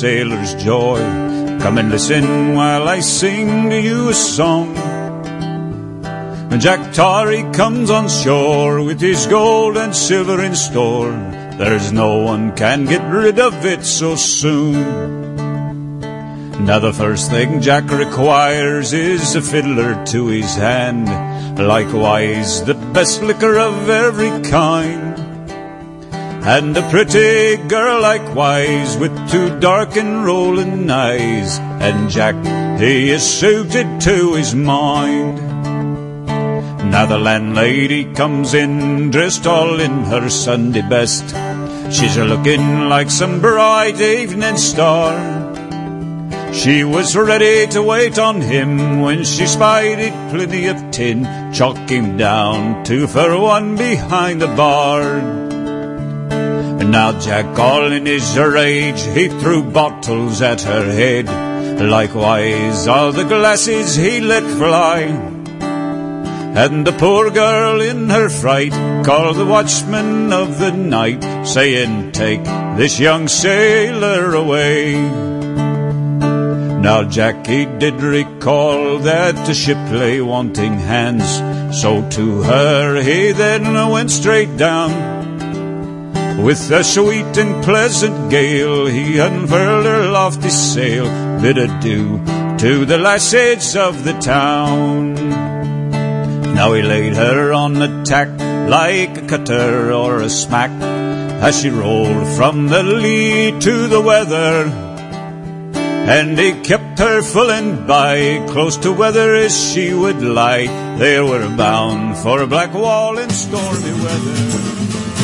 Sailor's joy, come and listen while I sing to you a song. When Jack Tarry comes on shore with his gold and silver in store, there's no one can get rid of it so soon. Now the first thing Jack requires is a fiddler to his hand, likewise the best liquor of every kind. And a pretty girl likewise with two dark and rolling eyes. And Jack, he is suited to his mind. Now the landlady comes in dressed all in her Sunday best. She's looking like some bright evening star. She was ready to wait on him when she spied it plenty of tin, chalking down two for one behind the bar. Now Jack, all in his rage, he threw bottles at her head. Likewise, all the glasses he let fly. And the poor girl in her fright called the watchman of the night, saying, Take this young sailor away. Now Jack he did recall that the ship lay wanting hands, so to her he then went straight down. With a sweet and pleasant gale, he unfurled her lofty sail, bid adieu to the lassies of the town. Now he laid her on the tack like a cutter or a smack, as she rolled from the lee to the weather. And he kept her full and by, close to weather as she would lie. They were bound for Blackwall in stormy weather.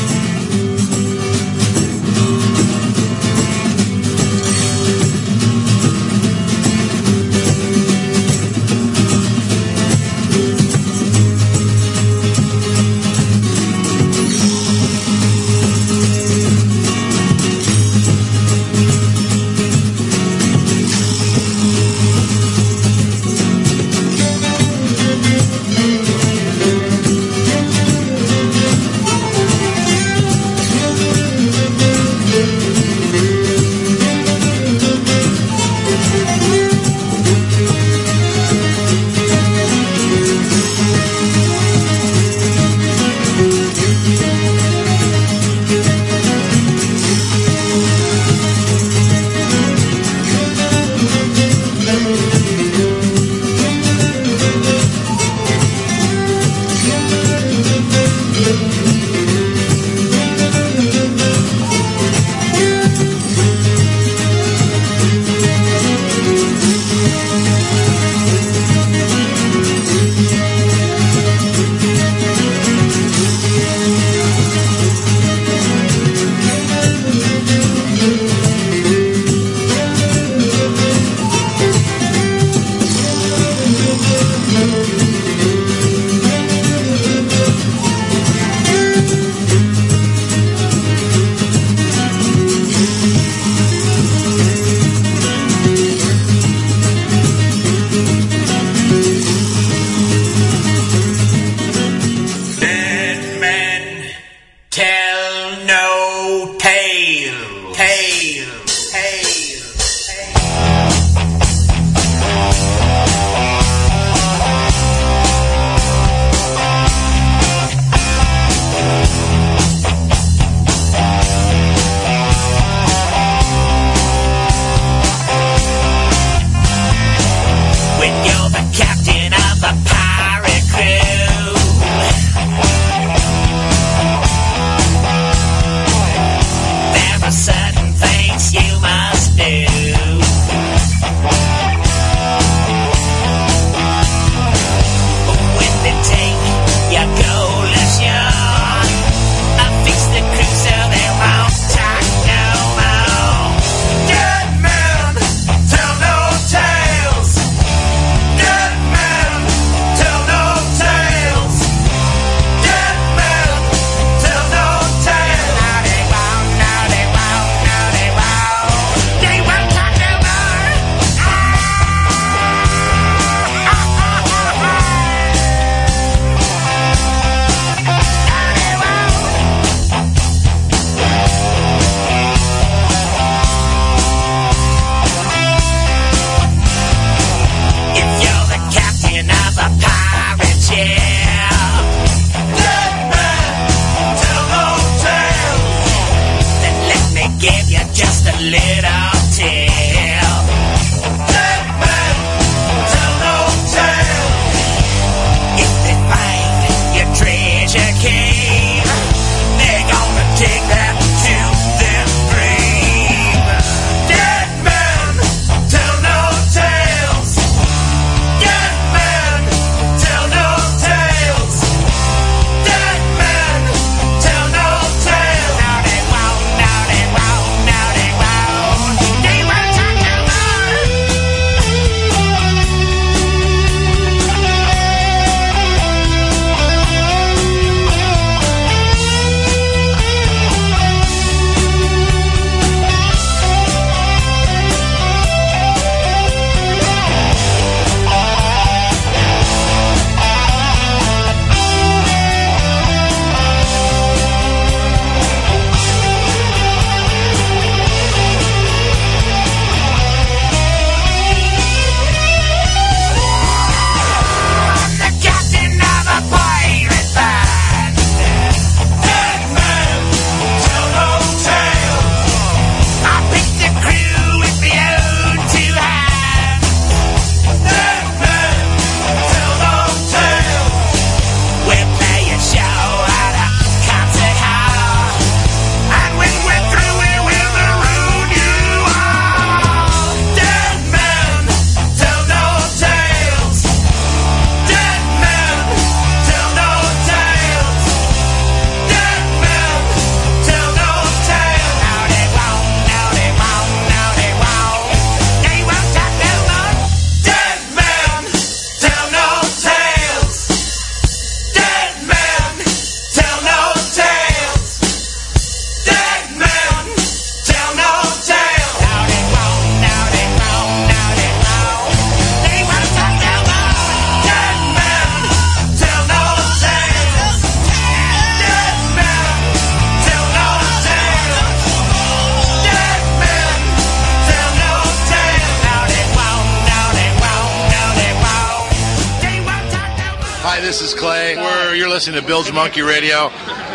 Monkey Radio.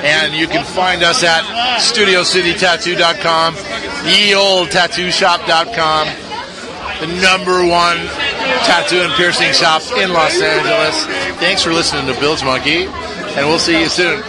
And you can find us at StudioCityTattoo.com, TheOldTattooShop.com, the number one tattoo and piercing shop in Los Angeles. Thanks for listening to Bilge Monkey, and we'll see you soon.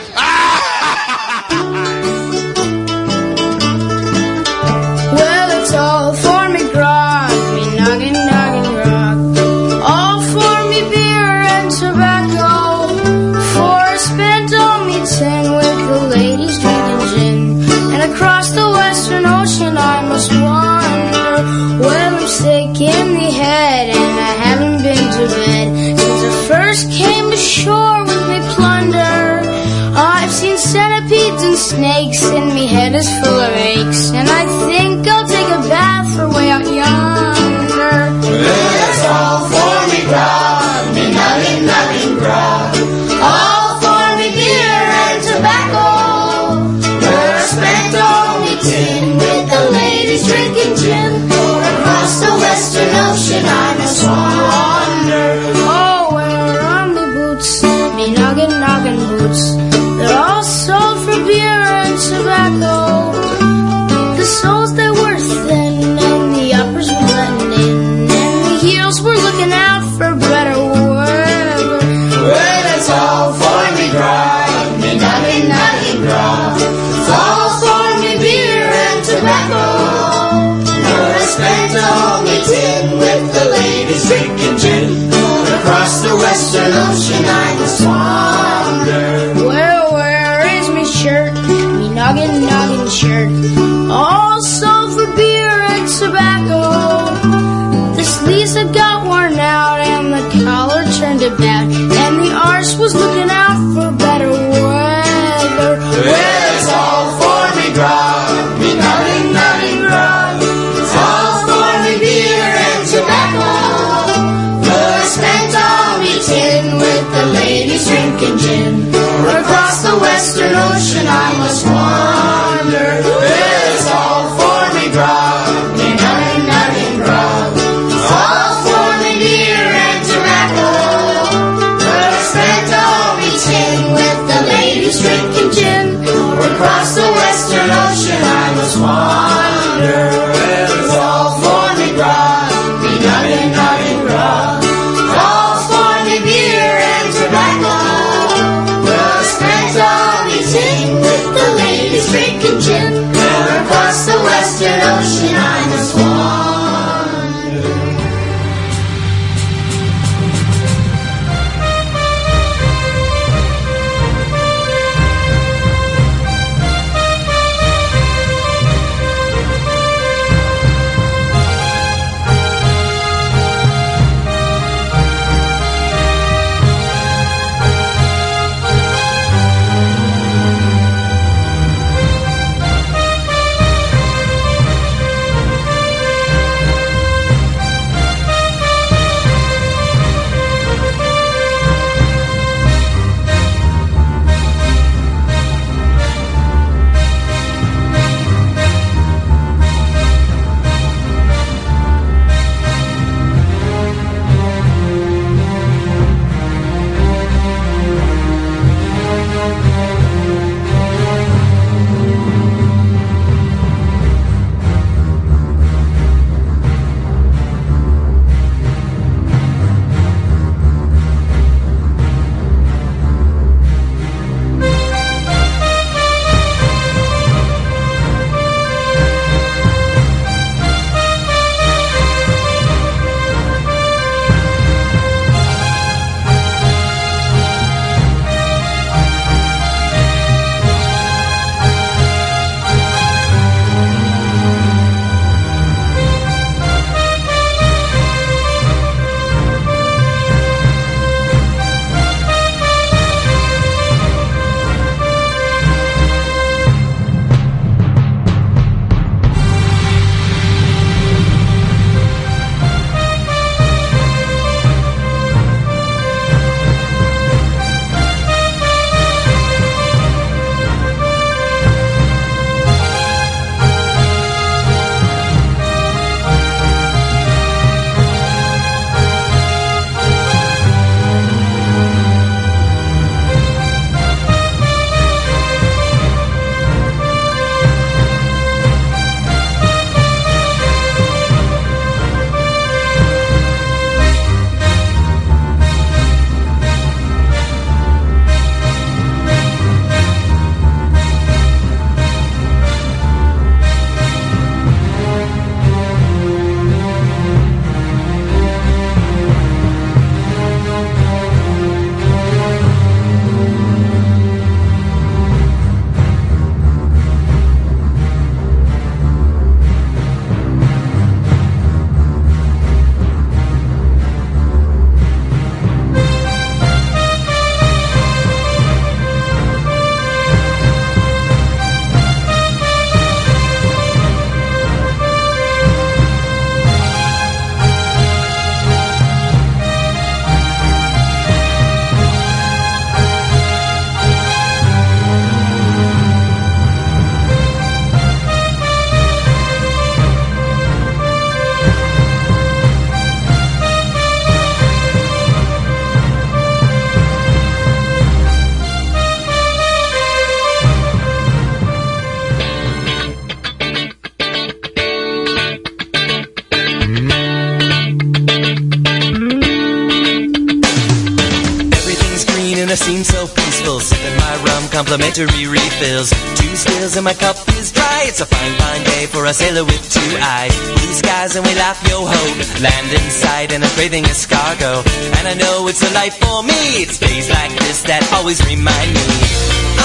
Rum, refills. Two stills and my cup is dry. It's a fine, fine day for a sailor with two eyes. Blue skies and we laugh yo ho. Land in sight and I'm craving escargot. And I know it's a life for me. It's days like this that always remind me.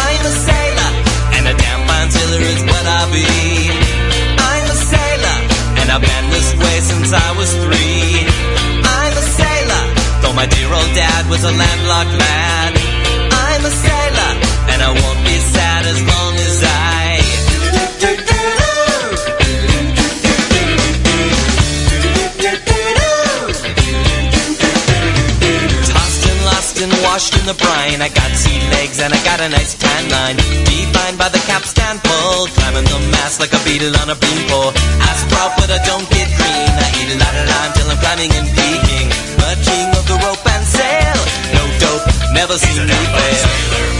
I'm a sailor and a damn fine sailor is what I be. I'm a sailor and I've been this way since I was three. I'm a sailor, though my dear old dad was a landlocked lad. I'm a sailor, and I won't and washed in the brine. I got sea legs and I got a nice tan line. Defined by the capstan pull. Climbing the mast like a beetle on a beanpole. I sprout but I don't get green. I eat a lot of lime till I'm climbing and peaking. But king of the rope and sail. No dope, never seen me fail.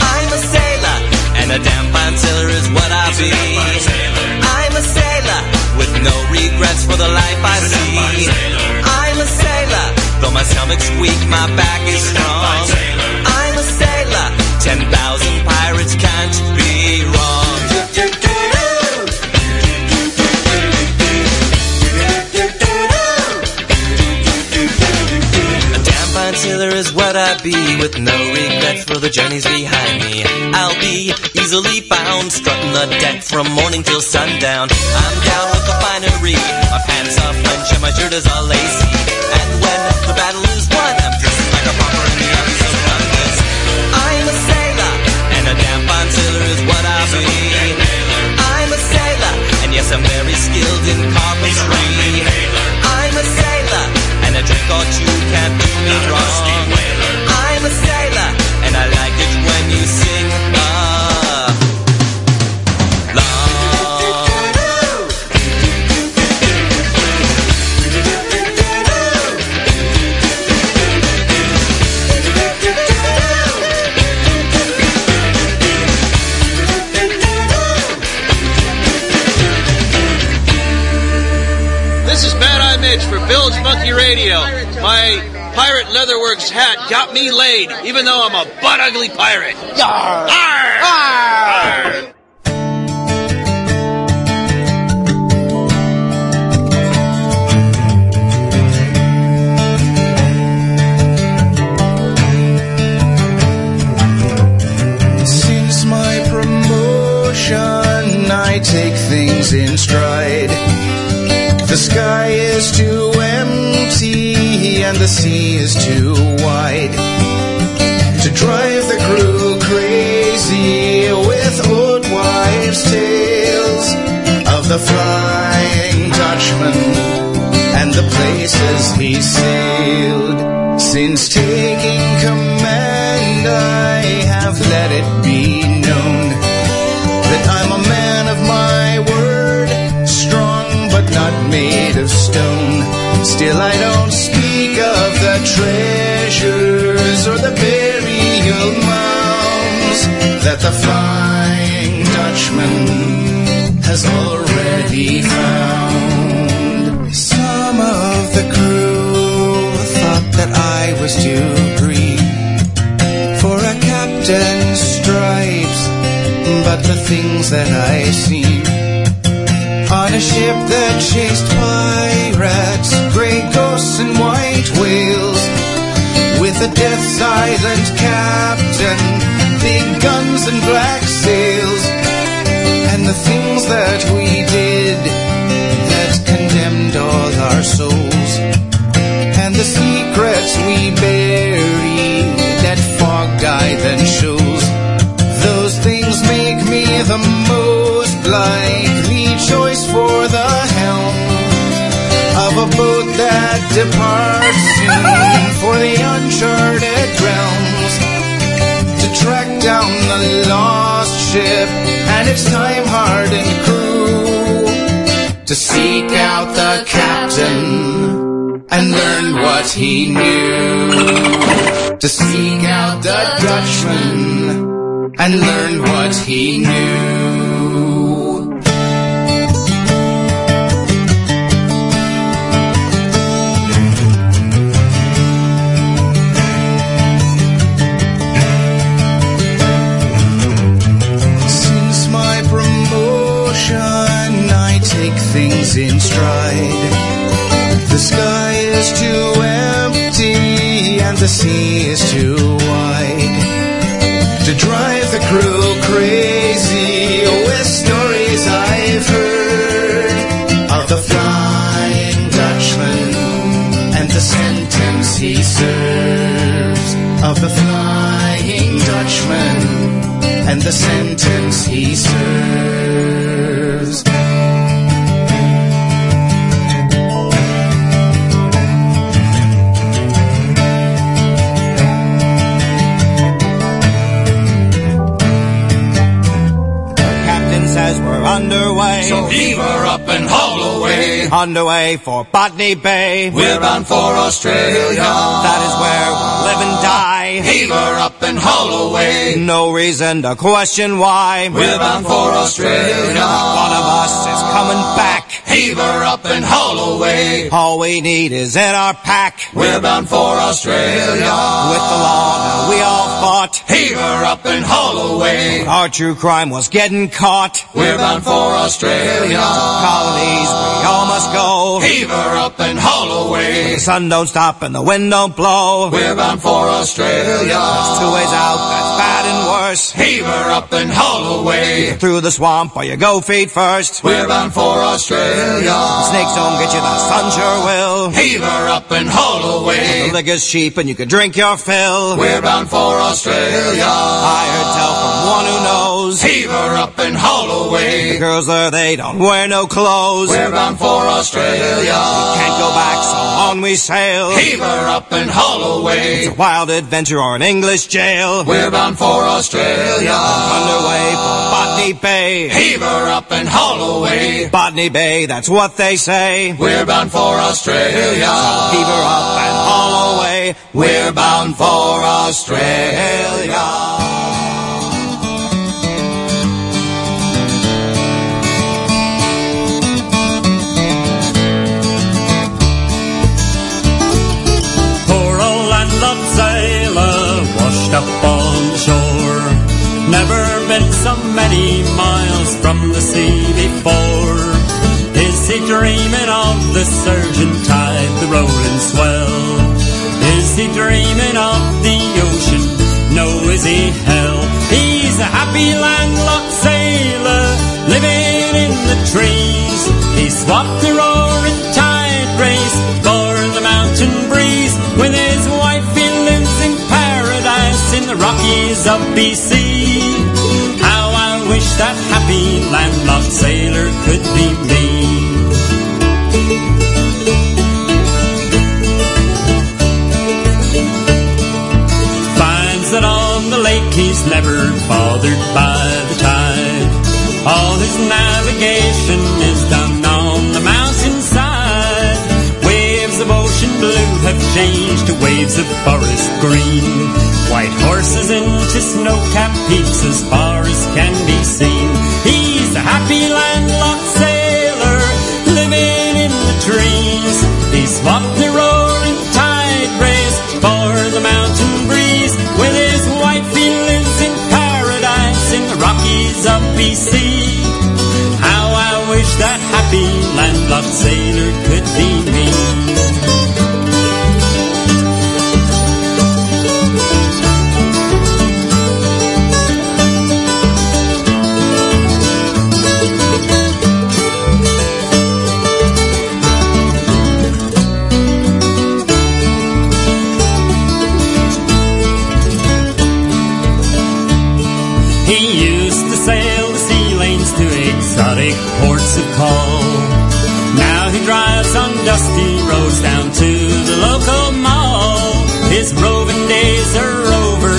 I'm a sailor, and a damn fine sailor is what I be. I'm a sailor, with no regrets for the life I see. I'm a sailor, though my stomach's weak, my back is strong. I'm a sailor, ten thousand pirates can't be wrong. Would I be with no regrets for the journeys behind me? I'll be easily bound, strutting the deck from morning till sundown. I'm down with the finery, my pants are French and my shirt is all lacy. And when the battle is won, I'm dressed like a pauper in the arms of London. I'm a sailor, and a damn fine sailor is what I'll be. I'm a sailor, and yes, I'm very skilled in carpentry. I'm a sailor, and a drink or two can't do me wrong. Leatherworks hat got me laid, even though I'm a butt ugly pirate. Yarr! Arr! Since my promotion, I take things in stride. The sky is too empty and the sea is too wide to drive the crew crazy with old wives' tales of the Flying Dutchman and the places he sailed. Since taking command, I have let it be treasures or the burial mounds that the Flying Dutchman has already found. Some of the crew thought that I was too green for a captain's stripes, but the things that I seen on a ship that chased pirates, grey ghosts and white whales, with a Death Island captain, big guns and black sails, and the things that we did that condemned all our souls, and the secrets we buried that fog then shows. Those things make me the most likely choice for the of a boat that departs soon for the uncharted realms to track down the lost ship and its time-hardened crew to seek out the captain and learn what he knew. To seek out the Dutchman and learn what he knew. Away. Underway for Botany Bay. We're bound for Australia. That is where we'll live and die. Heave her up and haul away. No reason to question why. We're bound for Australia. One of us is coming back. Heave her up and haul away. All we need is in our pack. We're bound for Australia. With the law now we all fought. Her up and haul away. Our true crime was getting caught. We're bound for Australia. Colonies we all must go. Heave her up and haul away. The sun don't stop and the wind don't blow. We're bound for Australia. There's two ways out, that's bad and worse. Heave her up and haul away. Through the swamp or you go feet first. We're bound for Australia. The snakes don't get you, the sun sure will. Heave her up and haul away. The liquor's cheap and you can drink your fill. We're bound for Australia. I heard tell from one who knows. Heave her up and haul away. The girls there, they don't wear no clothes. We're bound for Australia. We can't go back, so on we sail. Heave her up and haul away. It's a wild adventure or an English jail. We're bound for Australia. Underway for Botany Bay. Heave her up and haul away. Botany Bay, that's what they say. We're bound for Australia. So heave her up and haul away. We're bound for Australia. Up on shore. Never been so many miles from the sea before. Is he dreaming of the surging tide, the rolling swell? Is he dreaming of the he hell? He's a happy landlocked sailor living in the trees. He swapped the roaring tide race for the mountain breeze. With his wife, he lives in paradise in the Rockies of BC. How I wish that happy landlocked sailor could be me. Never bothered by the tide. All his navigation is done on the mountainside. Waves of ocean blue have changed to waves of forest green. White horses into snow-capped peaks as far as can be seen. He's a happy landlocked sailor living in the trees. Of BC. How I wish that happy landlocked sailor could be dusty roads down to the local mall. His roving days are over,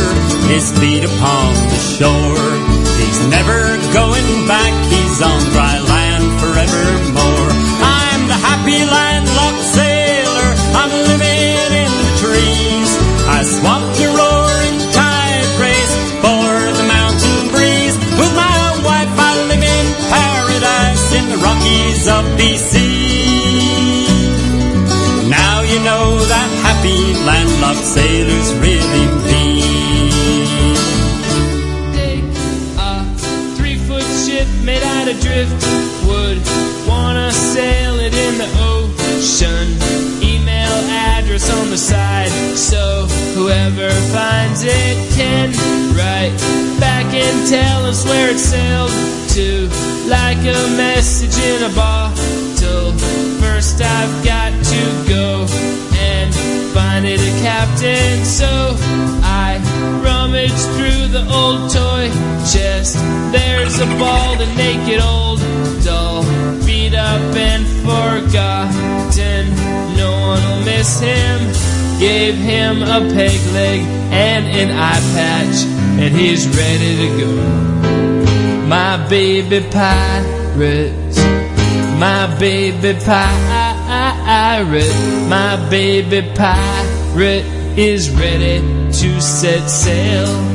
his feet upon the shore. He's never going back, he's on dry land forevermore. I'm the happy landlocked sailor, I'm living in the trees. I swapped the roaring tide race for the mountain breeze. With my wife, I live in paradise in the Rockies of BC. Happy landlocked sailors really mean. a three foot ship made out of driftwood. Wanna sail it in the ocean. Email address on the side so whoever finds it can write back and tell us where it sailed to. Like a message in a bottle. First, I've got to go and find it a captain. So I rummage through the old toy chest. There's a bald and naked old doll, beat up and forgotten. No one will miss him. Gave him a peg leg and an eye patch, and he's ready to go. My baby pirate, my baby pirate, my baby pirate is ready to set sail.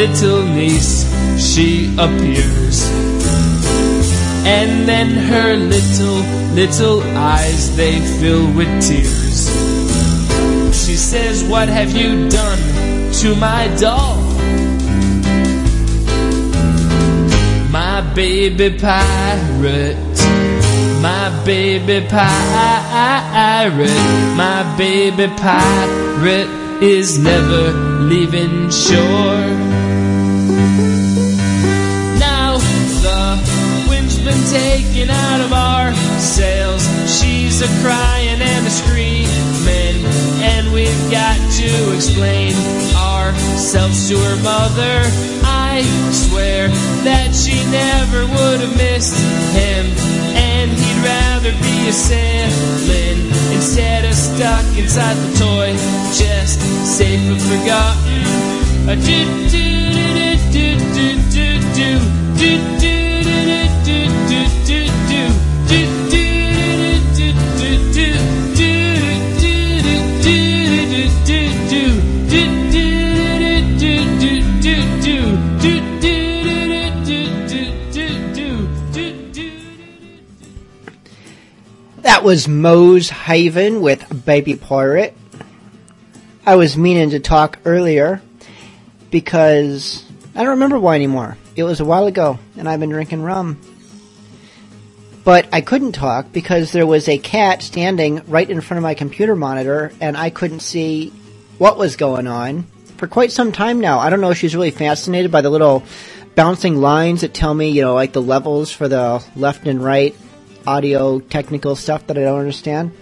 Little, niece, she appears. And then her little, little eyes, they fill with tears. She says, What have you done to my doll? My baby pirate, my baby pirate, my baby pirate is never leaving shore. Out of our sails. She's a crying and a screaming, and we've got to explain ourselves to her mother. I swear that she never would have missed him, and he'd rather be a sailing instead of stuck inside the toy chest, safe and forgotten. A do do do That was Mose Haven with Baby Pirate. I was meaning to talk earlier because I don't remember why anymore. It was a while ago and I've been drinking rum. But I couldn't talk because there was a cat standing right in front of my computer monitor and I couldn't see what was going on for quite some time now. I don't know if she's really fascinated by the little bouncing lines that tell me, you know, like the levels for the left and right audio technical stuff that I don't understand.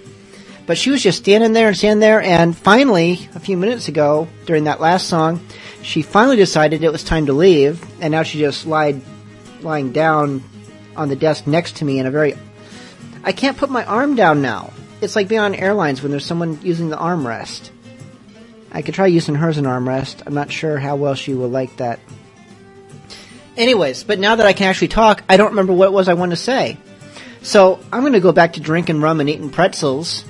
But she was just standing there and standing there, and finally, a few minutes ago, during that last song, she finally decided it was time to leave, and now she just lied, lying down on the desk next to me in a very. I can't put my arm down now. It's like being on airlines when there's someone using the armrest. I could try using hers as an armrest. I'm not sure how well she will like that. Anyways, but now that I can actually talk, I don't remember what it was I wanted to say. So I'm going to go back to drinking rum and eating pretzels.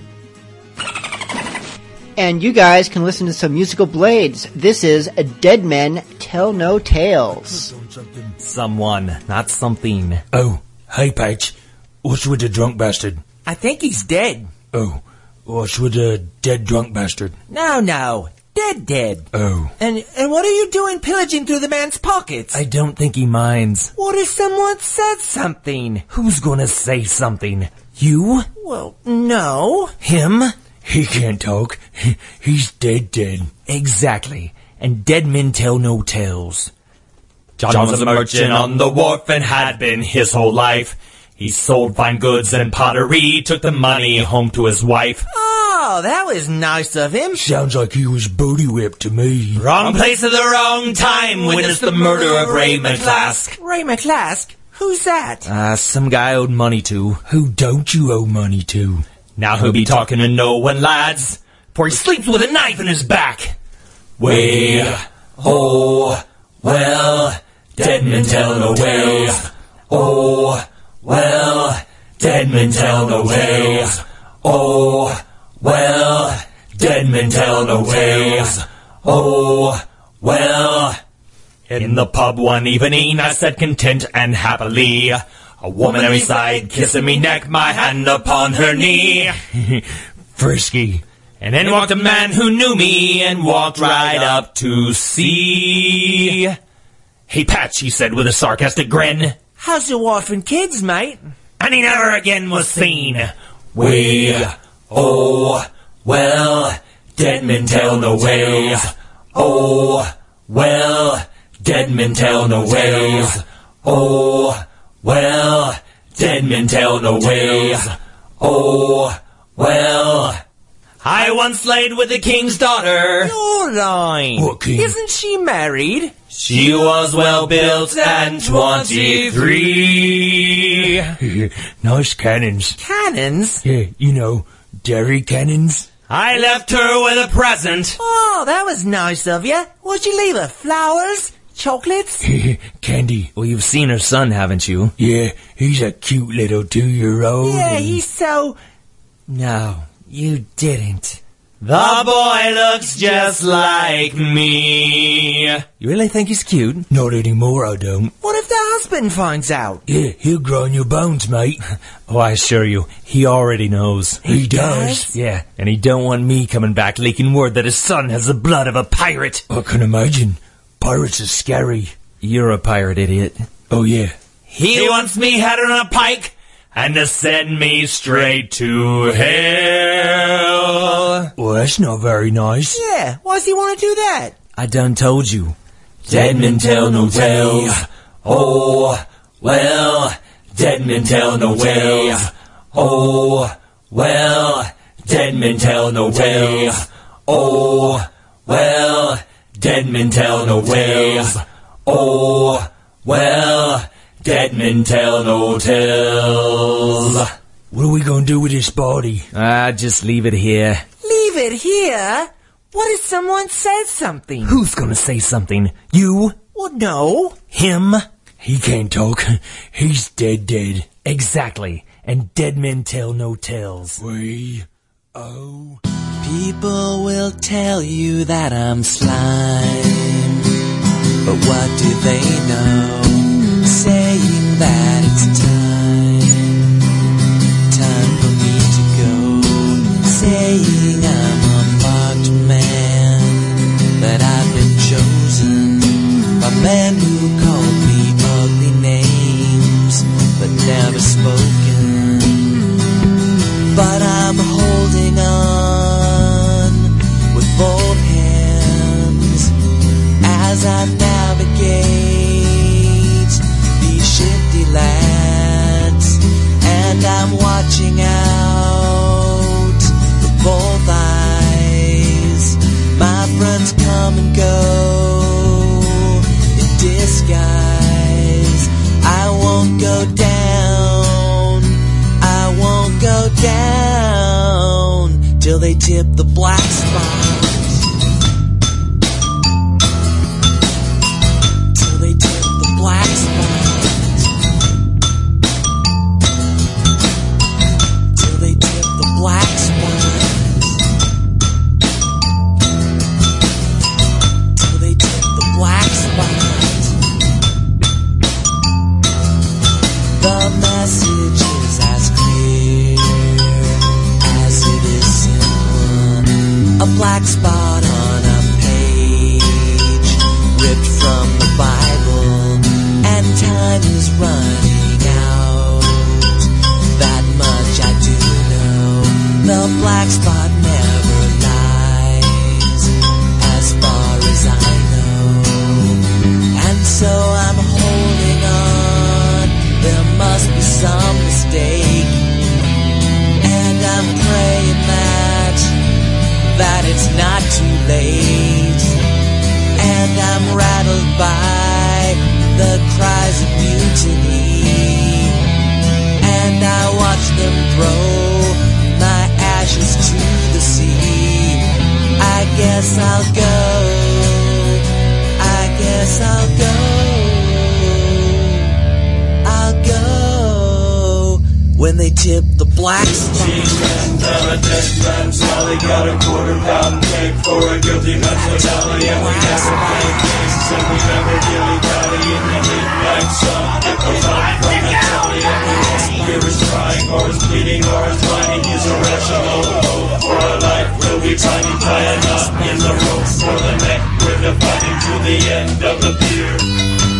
And you guys can listen to some musical blades. This is Dead Men Tell No Tales. Someone, not something. Oh, hey, Patch. What's with the drunk bastard? I think he's dead. Oh, what's with the dead drunk bastard? No, no. Dead, dead. Oh. And and what are you doing pillaging through the man's pockets? I don't think he minds. What if someone said something? Who's gonna say something? You? Well, no. Him? He can't talk. He, he's dead, dead. Exactly. And dead men tell no tales. John was a merchant on the wharf and had been his whole life. He sold fine goods and pottery, took the money home to his wife. Oh, that was nice of him. Sounds like he was booty whipped to me. Wrong place at the wrong time, Witness the murder of Ray McClask. Ray McClask? Who's that? Ah, uh, some guy I owed money to. Who don't you owe money to? Now he'll be talking to no one, lads, for he sleeps with a knife in his back. Way, oh, well, dead men tell no tales. Oh, well, dead men tell no tales. Oh, well, dead men tell no tales. Oh, well. In the pub one evening, I sat content and happily. A woman at my side, kissing me neck, my hand upon her knee. Frisky. And then walked a man who knew me and walked right up to see. Hey, Patch, he said with a sarcastic grin. How's your wife and kids, mate? And he never again was seen. We, oh, well, dead men tell no tales. Oh, well, dead men tell no tales. Oh, well, dead men tell no tales. Oh, well. I once laid with the king's daughter. You're lying. What king? Isn't she married? She was well built and twenty-three. nice cannons. Cannons? Yeah, you know, dairy cannons. I left her with a present. Oh, that was nice of you. What'd you leave her? Flowers? Chocolates? Candy. Well, you've seen her son, haven't you? Yeah, he's a cute little two-year-old. Yeah, and- he's so... No, you didn't. The boy looks just like me. You really think he's cute? Not anymore, I don't. What if the husband finds out? Yeah, he'll grind your bones, mate. Oh, I assure you, he already knows. He does? Yeah, and he don't want me coming back leaking word that his son has the blood of a pirate. I can imagine. Pirates are scary. You're a pirate, idiot. Oh, yeah. He wants me head on a pike and to send me straight to hell. Well, that's not very nice. Yeah, why does he want to do that? I done told you. Dead men tell no tales. Oh, well, dead men tell no tales. Oh, well, dead men tell no tales. Oh, well, dead men tell no tales. Oh, well, dead men tell no tales. What are we gonna do with this body? Ah, just leave it here. Leave it here? What if someone says something? Who's gonna say something? You? Well, no. Him? He can't talk. He's dead dead. Exactly. And dead men tell no tales. We oh People will tell you that I'm slime, but what do they know? That it's time, time for me to go. Saying I'm a marked man, that I've been chosen by men tip the black spot. Is running out. That much I do know. The black spot never lies, as far as I know. And so I'm holding on. There must be some mistake. And I'm praying that that it's not too late. Tip the black spot. a dead man, Sally got a quarter pound cake for a guilty mentality, and we never play games, and we never dilly dally in the heat like up from the telly, and we won't hear is crying, or is bleeding, or is blinding. He's irrational. Hope for a life will be tiny, a knot in the rope for the neck. We're defining to the end of the pier.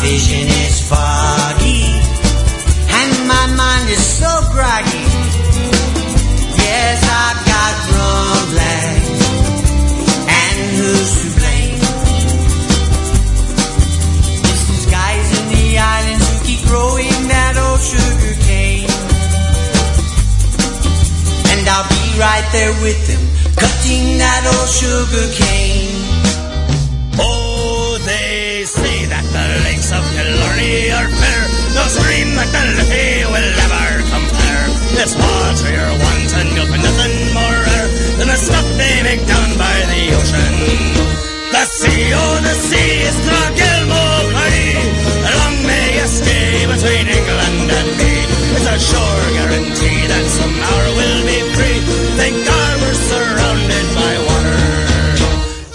Vision is foggy. And my mind is so groggy. Yes, I've got rum lag. And who's to blame? It's these guys in the islands who keep growing that old sugar cane. And I'll be right there with them, cutting that old sugar cane. Of Killarney fair. No stream that the Liffey will ever compare. This water you're wanting, you'll find nothing more rare than the stuff they make down by the ocean. The sea, oh, the sea is Clogilmoclady. Long may you stay between England and me. It's a sure guarantee that some hour we'll be free. Thank God we're surrounded by water.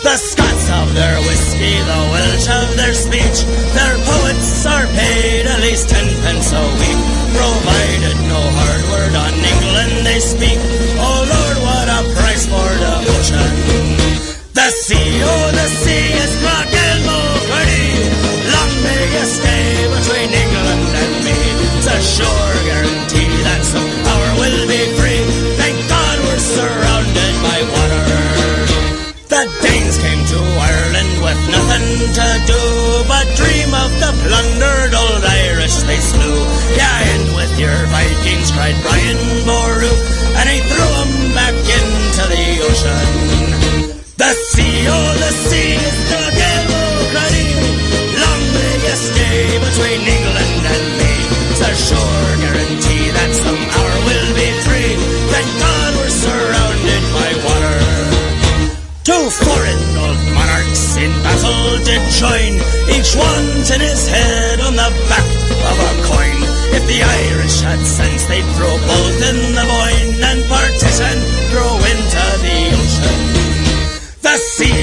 The Scots of their whiskey, the Welsh of their speech. Their are paid at least ten pence a week, provided no hard word on England they speak. Oh Lord, what a price for devotion! The sea, the plundered old Irish they slew. Yeah, and with your Vikings, cried Brian Boru, and he threw 'em back into the ocean. The sea, oh, the sea is the Democracy. Long may you stay between England and me. It's a sure guarantee that some hour will be free. Thank God we're surrounded by water. Two foreign did join, each one in his head on the back of a coin. If the Irish had sense, they'd throw both in the Boyne and partition, throw into the ocean. The sea,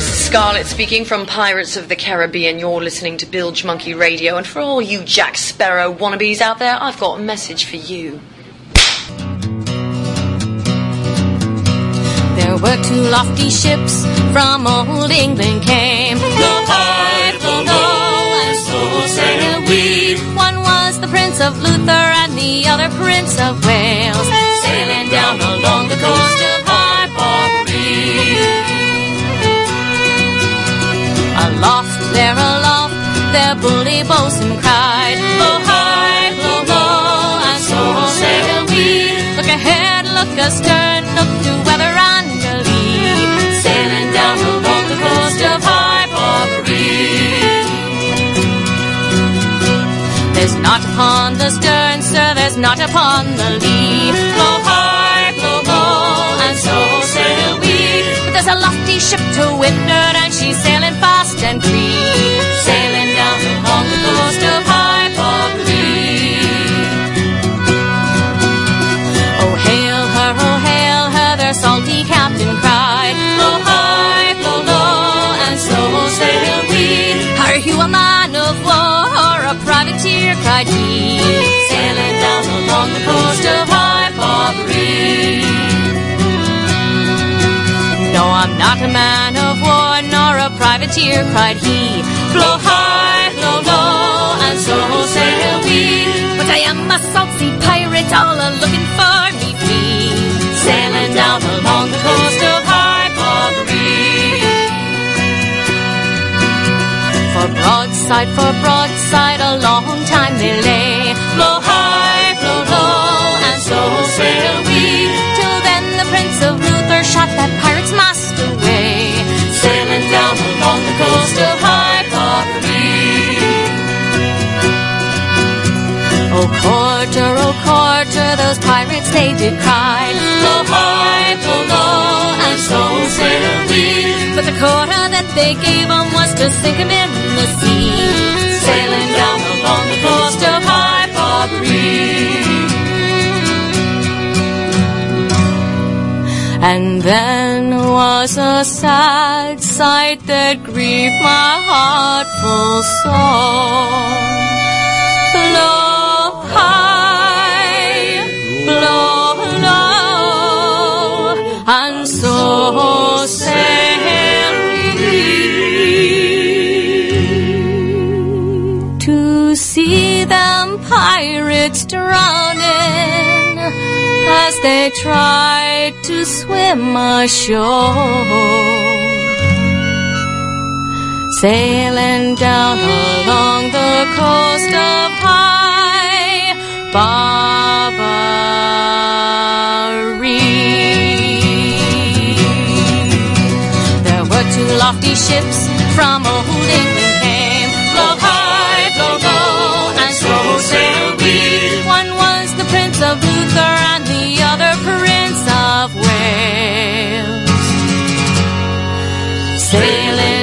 This is Scarlett speaking from Pirates of the Caribbean. You're listening to Bilge Monkey Radio, and for all you Jack Sparrow wannabes out there, I've got a message for you. There were two lofty ships from old England came. The high, the low, and so sailed we. One was the Prince of Luther and the other Prince of Wales. Sailing down along the coast there aloft, their bully bosun cried. Blow high, blow low, and so sail we. Look ahead, look astern, look to weather and a lee. Sailing down along the coast of High Barbary. There's not upon the stern, sir, there's not upon the lee. Blow high, blow low, and so sail we. But there's a lofty ship to windward, and she's sailing fast and. Sailing down along the coast of Barbary. Oh, hail her, oh, hail her, their salty captain cried. Blow low, and so sail we. Are you a man of war or a privateer? cried he. Sailing down along the coast of I'm not a man of war nor a privateer, cried he. Blow high, blow low, and so sail we. But I am a salt sea pirate, all a looking for me free. Sailing down along the coast of High For broadside, for broadside, a long time they lay. Blow high, blow low, and so sail we. Till then the Prince of Luther shot that the coast of High Barbary. Oh, quarter, oh, quarter, those pirates they did cry. High, blow low, and so sail we. But the quarter that they gave gave 'em was to sink 'em in the sea. Sailing down along the coast of High Barbary. And then was a sad sight that grieved my heart full sore. Blow high, blow low, and so sail we to see them pirates drowning as they tried to swim ashore. Sailing down along the coast of High Barbary. There were two lofty ships from old England came. Blow high, blow low, and so sail we. One was the Prince of Luther and Sailing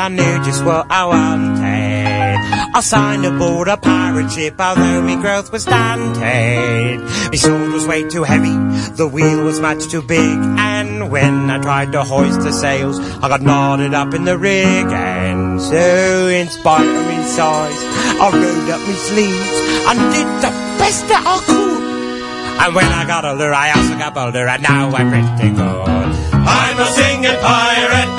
I knew just what I wanted. I signed aboard a pirate ship, although my growth was stunted. My sword was way too heavy, the wheel was much too big, and when I tried to hoist the sails, I got knotted up in the rig. And so, in spite of my size, I rolled up my sleeves and did the best that I could. And when I got older, I also got bolder, and now I'm pretty good. I'm a singing pirate,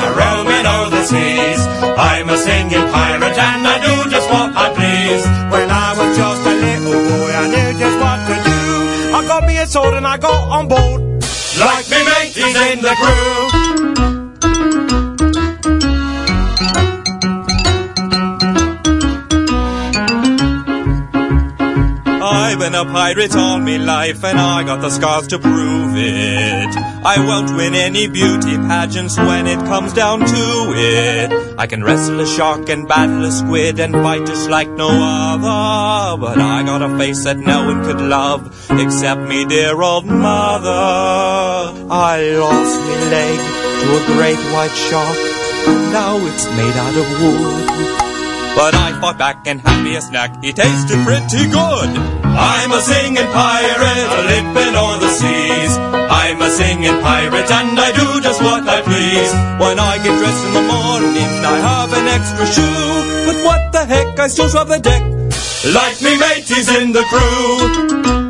the seas. I'm a singing pirate, and I do just what I please. When I was just a little boy, I knew just what to do. I got me a sword and I got on board. Like me mate, he's in the crew. A pirate all me life and I got the scars to prove it. I won't win any beauty pageants when it comes down to it. I can wrestle a shark and battle a squid and fight just like no other. But I got a face that no one could love except me dear old mother. I lost me leg to a great white shark. And now it's made out of wood. But I fought back and had me a snack. It tasted pretty good. I'm a singing pirate, a limping o'er the seas. I'm a singing pirate, and I do just what I please. When I get dressed in the morning, I have an extra shoe. But what the heck, I still scrub the deck. Like me mate, he's in the crew.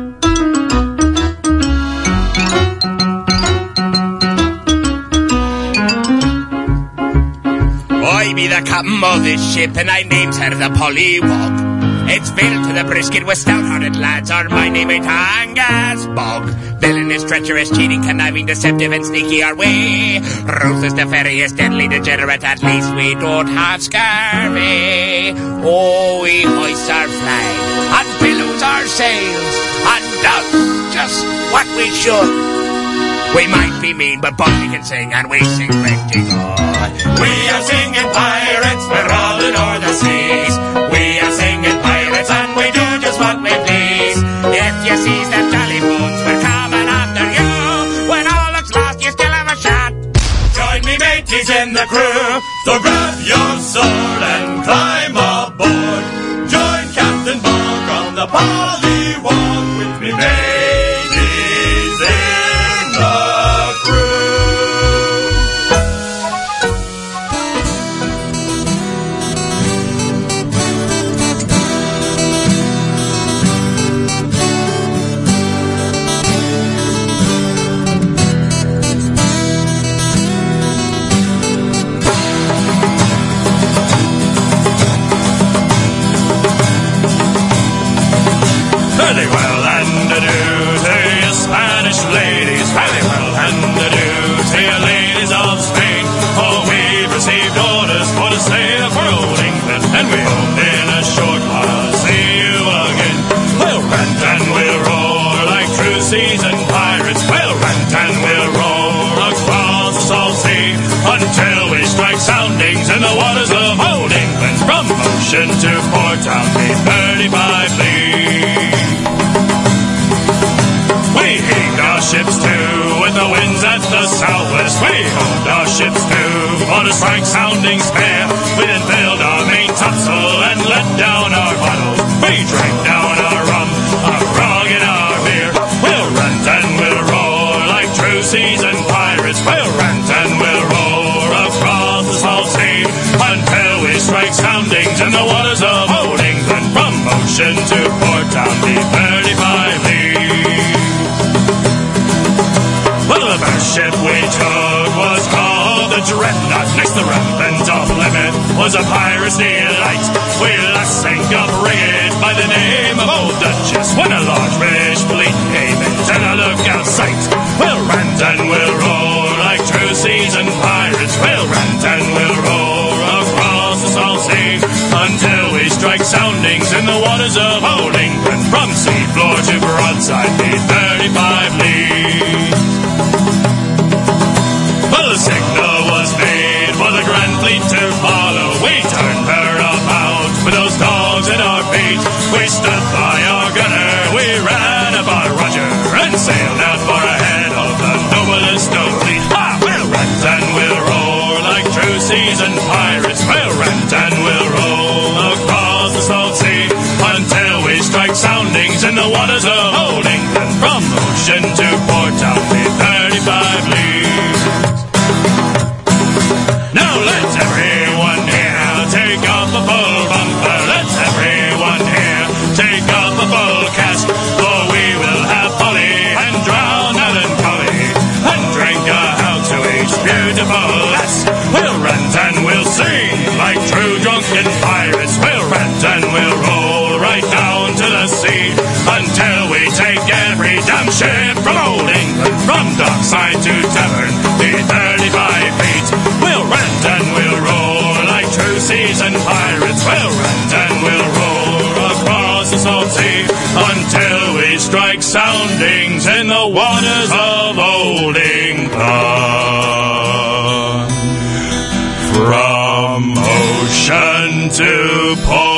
Be the captain of this ship, and I names her the Pollywog. It's filled to the brisket with stout-hearted lads, or my name ain't Angus Bog. Villainous, treacherous, cheating, conniving, deceptive, and sneaky our way. Ruthless, nefarious, deadly, degenerate, at least we don't have scurvy. Oh, we hoist our flag, and billows our sails, and does just what we should. We might be mean, but we can sing, and we sing plenty good. We are singing pirates, we're rolling o'er the seas. We are singing pirates, and we do just what we please. If you seize them jolly boats, we're coming after you. When all looks lost, you still have a shot. Join me, mateys, in the crew. So grab your sword and climb aboard. Join Captain Bog on the Pollywog From to port, I'll be 35 leagues. We heaved our ships to with the winds at the southwest. We hold our ships to for the strike soundings fair. We then filled our main topsail to Port Town be 35 leagues. Well, the first ship we took was called the Dreadnought. Next, the rampant off limit was a pirate's delight. We last sank up rigged by the name of Old Duchess when a large British fleet came into the lookout sight. We'll rant and we'll roar like true seasoned pirates. We'll rant and we'll roar soundings in the waters of old England from sea floor to broadside be 35 leagues. Well, the signal waters of old England from ocean to port town. Dockside to tavern, be 35 feet. We'll rant and we'll roar like true seasoned pirates. We'll rant and we'll roar across the salt sea until we strike soundings in the waters of old England. From ocean to port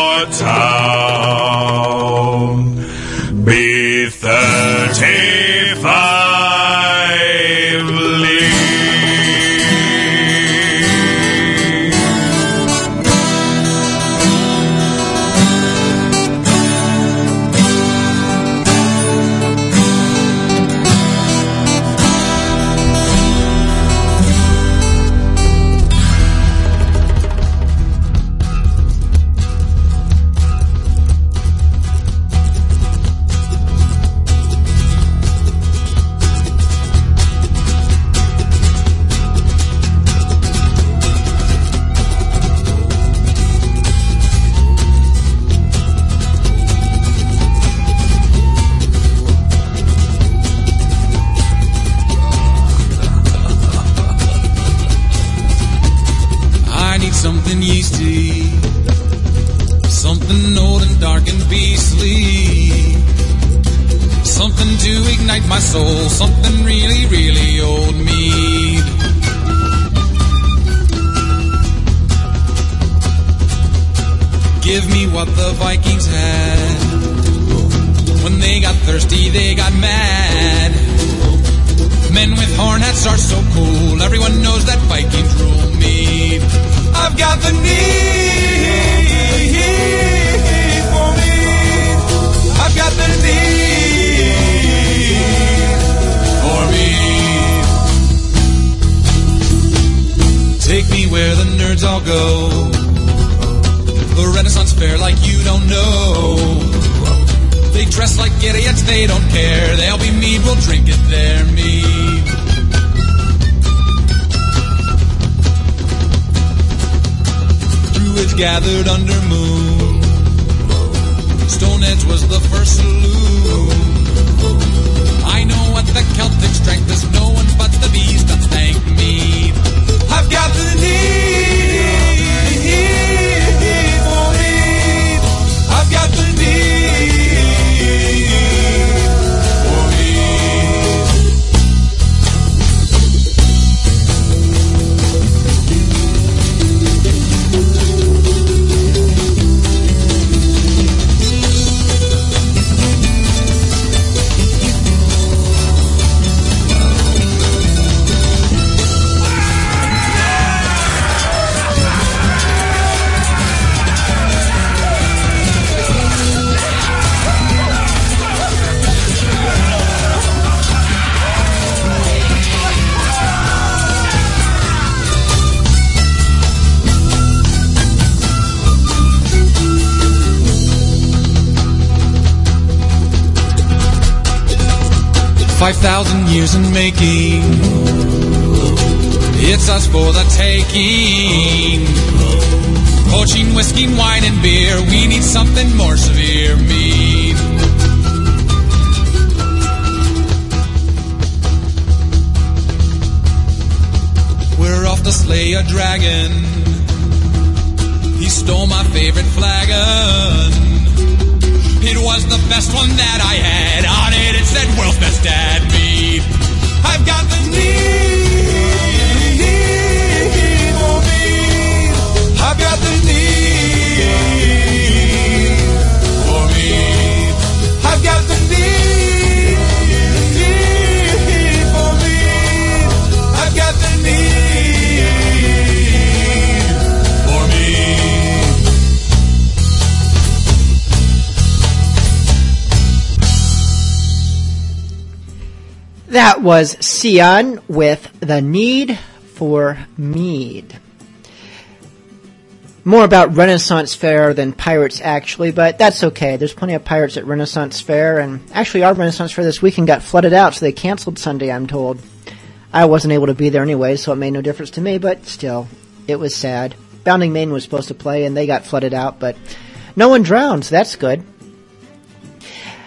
making. That was Sion with The Need for Mead. More about Renaissance Fair than pirates, actually, but that's okay. There's plenty of pirates at Renaissance Fair, and actually, our Renaissance Fair this weekend got flooded out, so they canceled Sunday, I'm told. I wasn't able to be there anyway, so it made no difference to me, but still, it was sad. Bounding Main was supposed to play, and they got flooded out, but no one drowned, so that's good.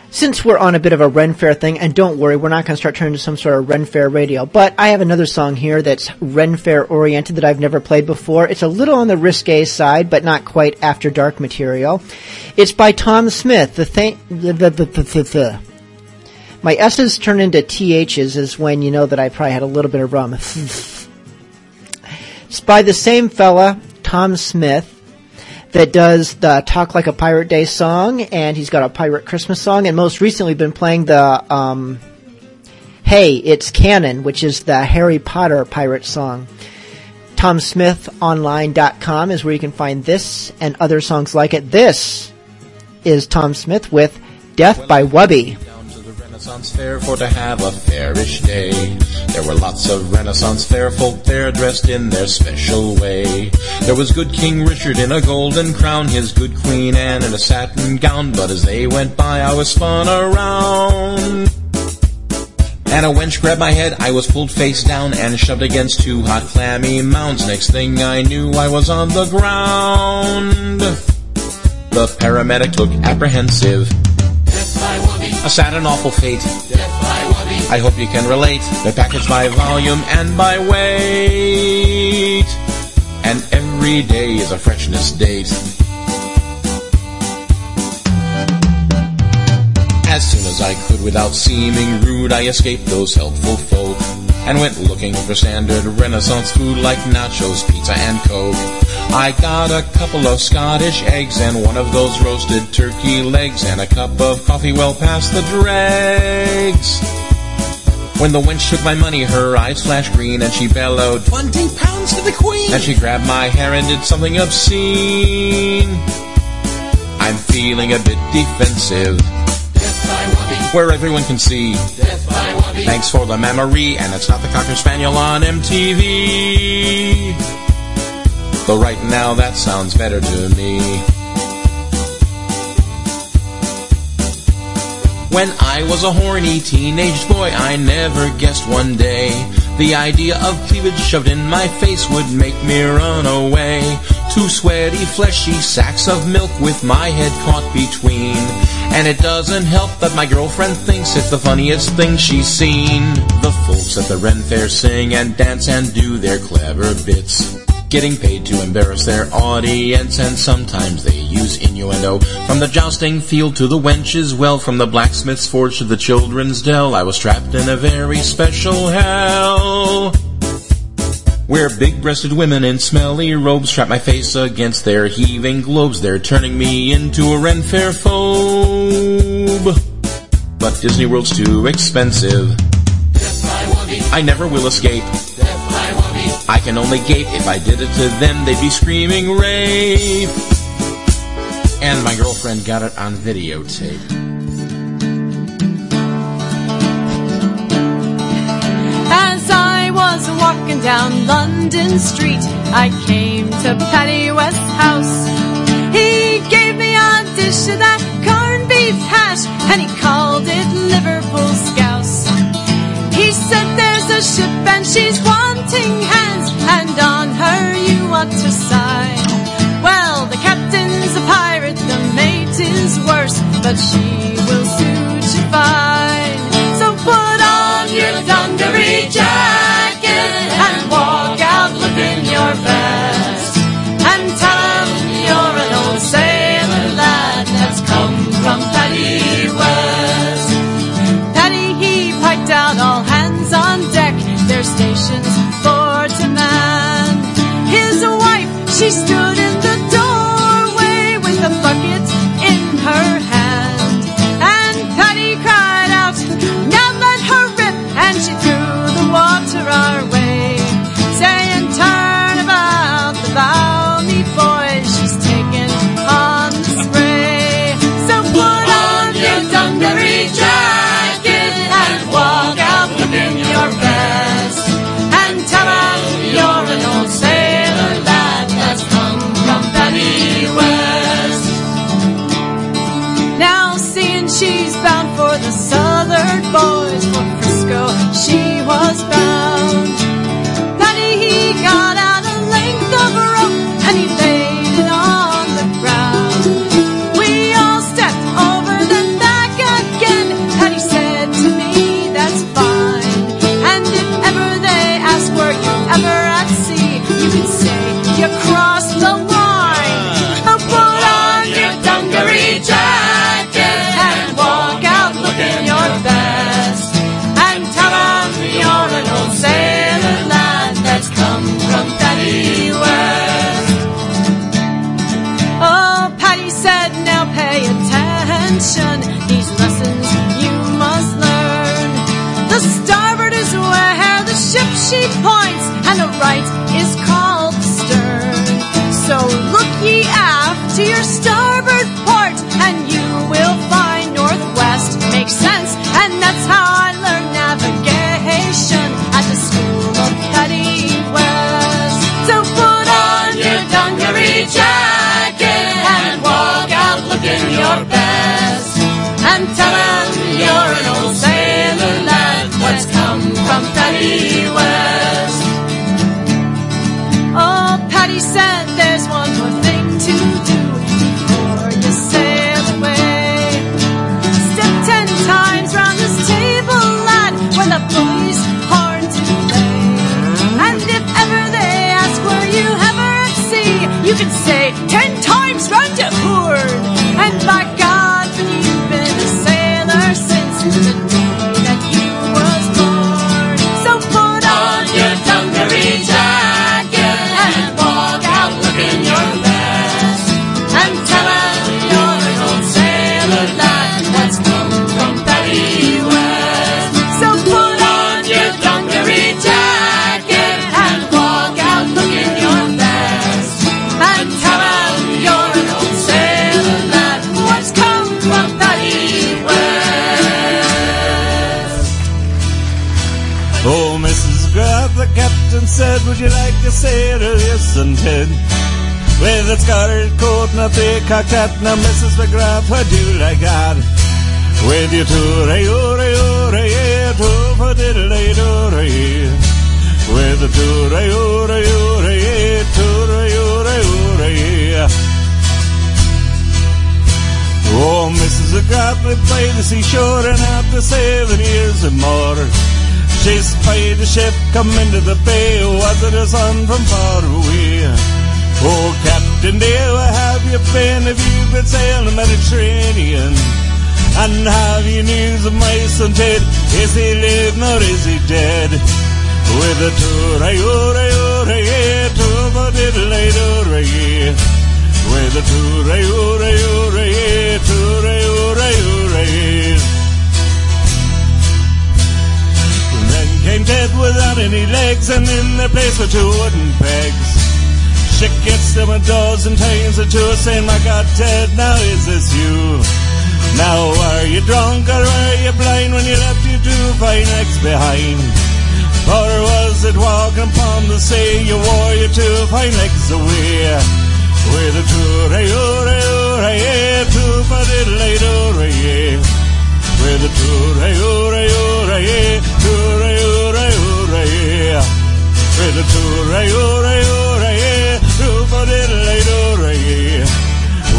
Since we're on a bit of a Ren Fair thing, and don't worry, we're not going to start turning to some sort of Ren Fair radio, but I have another song here that's Ren Fair oriented that I've never played before. It's a little on the risque side, but not quite after dark material. It's by Tom Smith. The thing, the, the, the, the. My S's turn into TH's is when you know that I probably had a little bit of rum. it's by the same fella, Tom Smith, that does the Talk Like a Pirate Day song, and he's got a Pirate Christmas song, and most recently been playing the, um, Hey, It's Canon, which is the Harry Potter pirate song. TomSmithOnline.com is where you can find this and other songs like it. This is Tom Smith with Death by Wubby. Renaissance Fair for to have a fairish day. There were lots of Renaissance Fair folk there dressed in their special way. There was good King Richard in a golden crown, his good Queen Anne in a satin gown, but as they went by I was spun around. And a wench grabbed my head, I was pulled face down and shoved against two hot clammy mounds. Next thing I knew I was on the ground. The paramedic looked apprehensive. A sad and awful fate. I hope you can relate. They're packaged by volume and by weight. And every day is a freshness date. As soon as I could, without seeming rude, I escaped those helpful folk and went looking for standard Renaissance food like nachos, pizza, and Coke. I got a couple of Scottish eggs and one of those roasted turkey legs and a cup of coffee well past the dregs. When the wench took my money, her eyes flashed green and she bellowed, Twenty pounds to the queen! And she grabbed my hair and did something obscene. I'm feeling a bit defensive. Where everyone can see. Thanks for the memory, and it's not the Cocker Spaniel on MTV. Though right now that sounds better to me. When I was a horny teenage boy, I never guessed one day the idea of cleavage shoved in my face would make me run away. Two sweaty, fleshy sacks of milk with my head caught between. And it doesn't help that my girlfriend thinks it's the funniest thing she's seen. The folks at the Ren Fair sing and dance and do their clever bits. Getting paid to embarrass their audience, and sometimes they use innuendo. From the jousting field to the wench's well, from the blacksmith's forge to the children's dell, I was trapped in a very special hell. Where big-breasted women in smelly robes trap my face against their heaving globes, they're turning me into a Ren Fair phobe. But Disney World's too expensive. I never will escape. I can only gape. If I did it to them, they'd be screaming rape. And my girlfriend got it on videotape. was walking down London Street, I came to Paddy West's house. He gave me a dish of that corned beef hash, and he called it Liverpool Scouse. He said there's a ship and she's wanting hands, and on her you want to sign. Well, the captain's a pirate, the mate is worse, but she will suit you fine. to your story. and head. With its scarlet coat and a three-cocked hat Now Mrs. McGrath, how do I got? With you to-ray-o-ray-o-ray-o oh, oh, diddle-day-do-ray With a to-ray-o-ray-o-ray-o to-ray-o-ray-o-ray Oh, Mrs. McGrath, we played the seashore And after seven years and more this pirate ship, come into the bay, was it a son from far away? Oh, Captain Dale, where have you been? Have you been sailing the Mediterranean? And have you news of my son Ted? Is he living or is he dead? With a tour, I ore, ore, to the diddle, I ore, With a tour, I ore, ore, I ore. dead without any legs and in their place were two wooden pegs. She gets them a and times or two saying, my God, Ted, now is this you? Now are you drunk or are you blind when you left your two fine legs behind? Or was it walking upon the sea you wore your two fine legs away? With a tour, a tour, a tour, a tour, a tour, a tour, a tour, with a hooray, hooray, hooray, hooray, hooray, hooray, with a hooray, hooray, hooray, doobadiddly, hooray,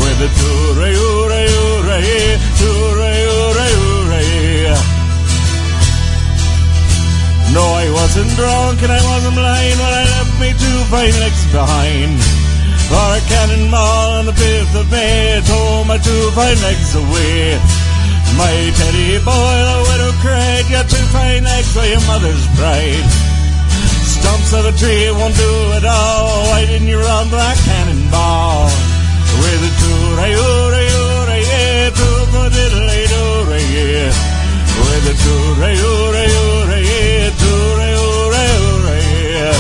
with a hooray, hooray, hooray, hooray, hooray, hooray. No, I wasn't drunk and I wasn't blind when I left me two fine legs behind. For a cannonball on the 5th of May tore oh, my two fine legs away. My teddy boy, the widow cried, your two fine legs were your mother's pride. Stumps of a tree won't do it all. Why didn't you run that cannonball? With a toot-a-yoo-ra-yoo-ra-yeah, toot-a-diddle-a-doo-ra-yeah. With a toot-a-yoo-ra-yoo-ra-yeah, toot-a-yoo-ra-yoo-ra-yeah.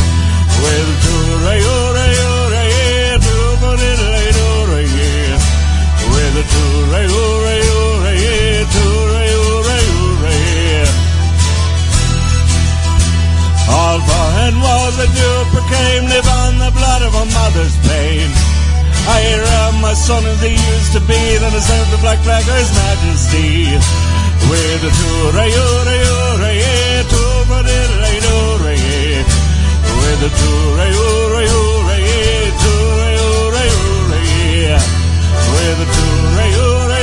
With a toot-a-yoo-ra-yoo-ra-yeah, toot-a-diddle-a-doo-ra-yeah. With a toot-a-yoo-ra-yoo-ra-yeah, And was a dupe proclaimed live on the blood of a mother's pain. I am my son as he used to be, then I served the black flag his majesty. With a toot-a-yoo-ra-yoo-ra-yeah, toot-a-diddle-a-doo-ra-yeah. With a toot-a-yoo-ra-yoo-ra-yeah, toot-a-yoo-ra-yoo-ra-yeah. With a toot-a-yoo-ra-yoo-ra-yeah,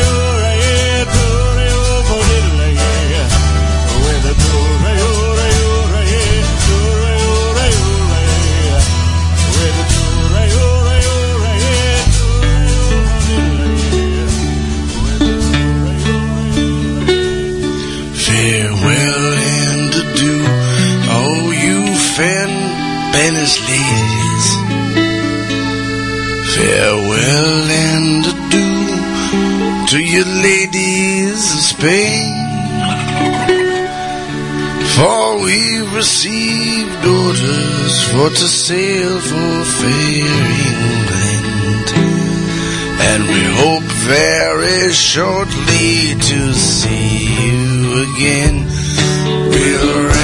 Ladies. Farewell and adieu to you ladies of Spain. For we received orders for to sail for fair England. And we hope very shortly to see you again. We'll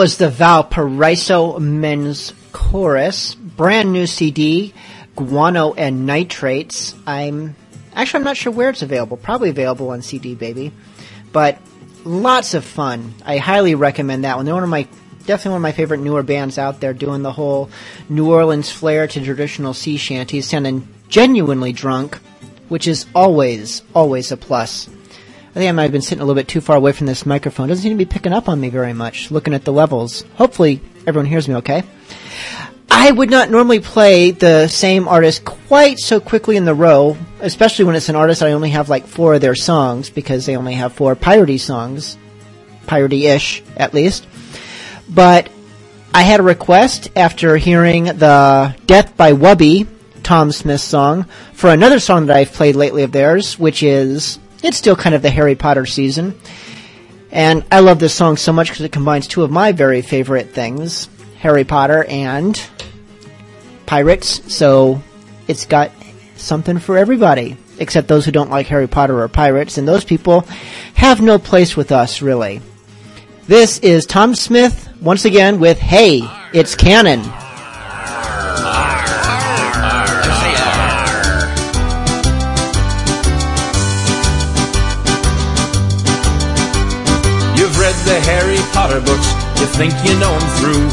was the Valparaiso Men's Chorus, brand new CD, Guano and Nitrates. I'm actually I'm not sure where it's available. Probably available on CD, baby. But lots of fun. I highly recommend that one. They're one of my definitely one of my favorite newer bands out there, doing the whole New Orleans flair to traditional sea shanties, sounding genuinely drunk, which is always always a plus. I think I might have been sitting a little bit too far away from this microphone. Doesn't seem to be picking up on me very much. Looking at the levels. Hopefully, everyone hears me okay. I would not normally play the same artist quite so quickly in the row, especially when it's an artist I only have like four of their songs because they only have four piratey songs, piratey-ish at least. But I had a request after hearing the Death by Wubby, Tom Smith song, for another song that I've played lately of theirs, which is it's still kind of the Harry Potter season. And I love this song so much because it combines two of my very favorite things Harry Potter and pirates. So it's got something for everybody, except those who don't like Harry Potter or pirates. And those people have no place with us, really. This is Tom Smith once again with Hey, It's Canon. Potter books, you think you know them through.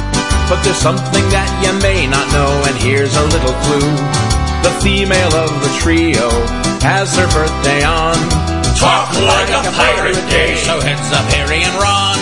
But there's something that you may not know, and here's a little clue. The female of the trio has her birthday on. Talk like a pirate day. So heads up Harry and Ron.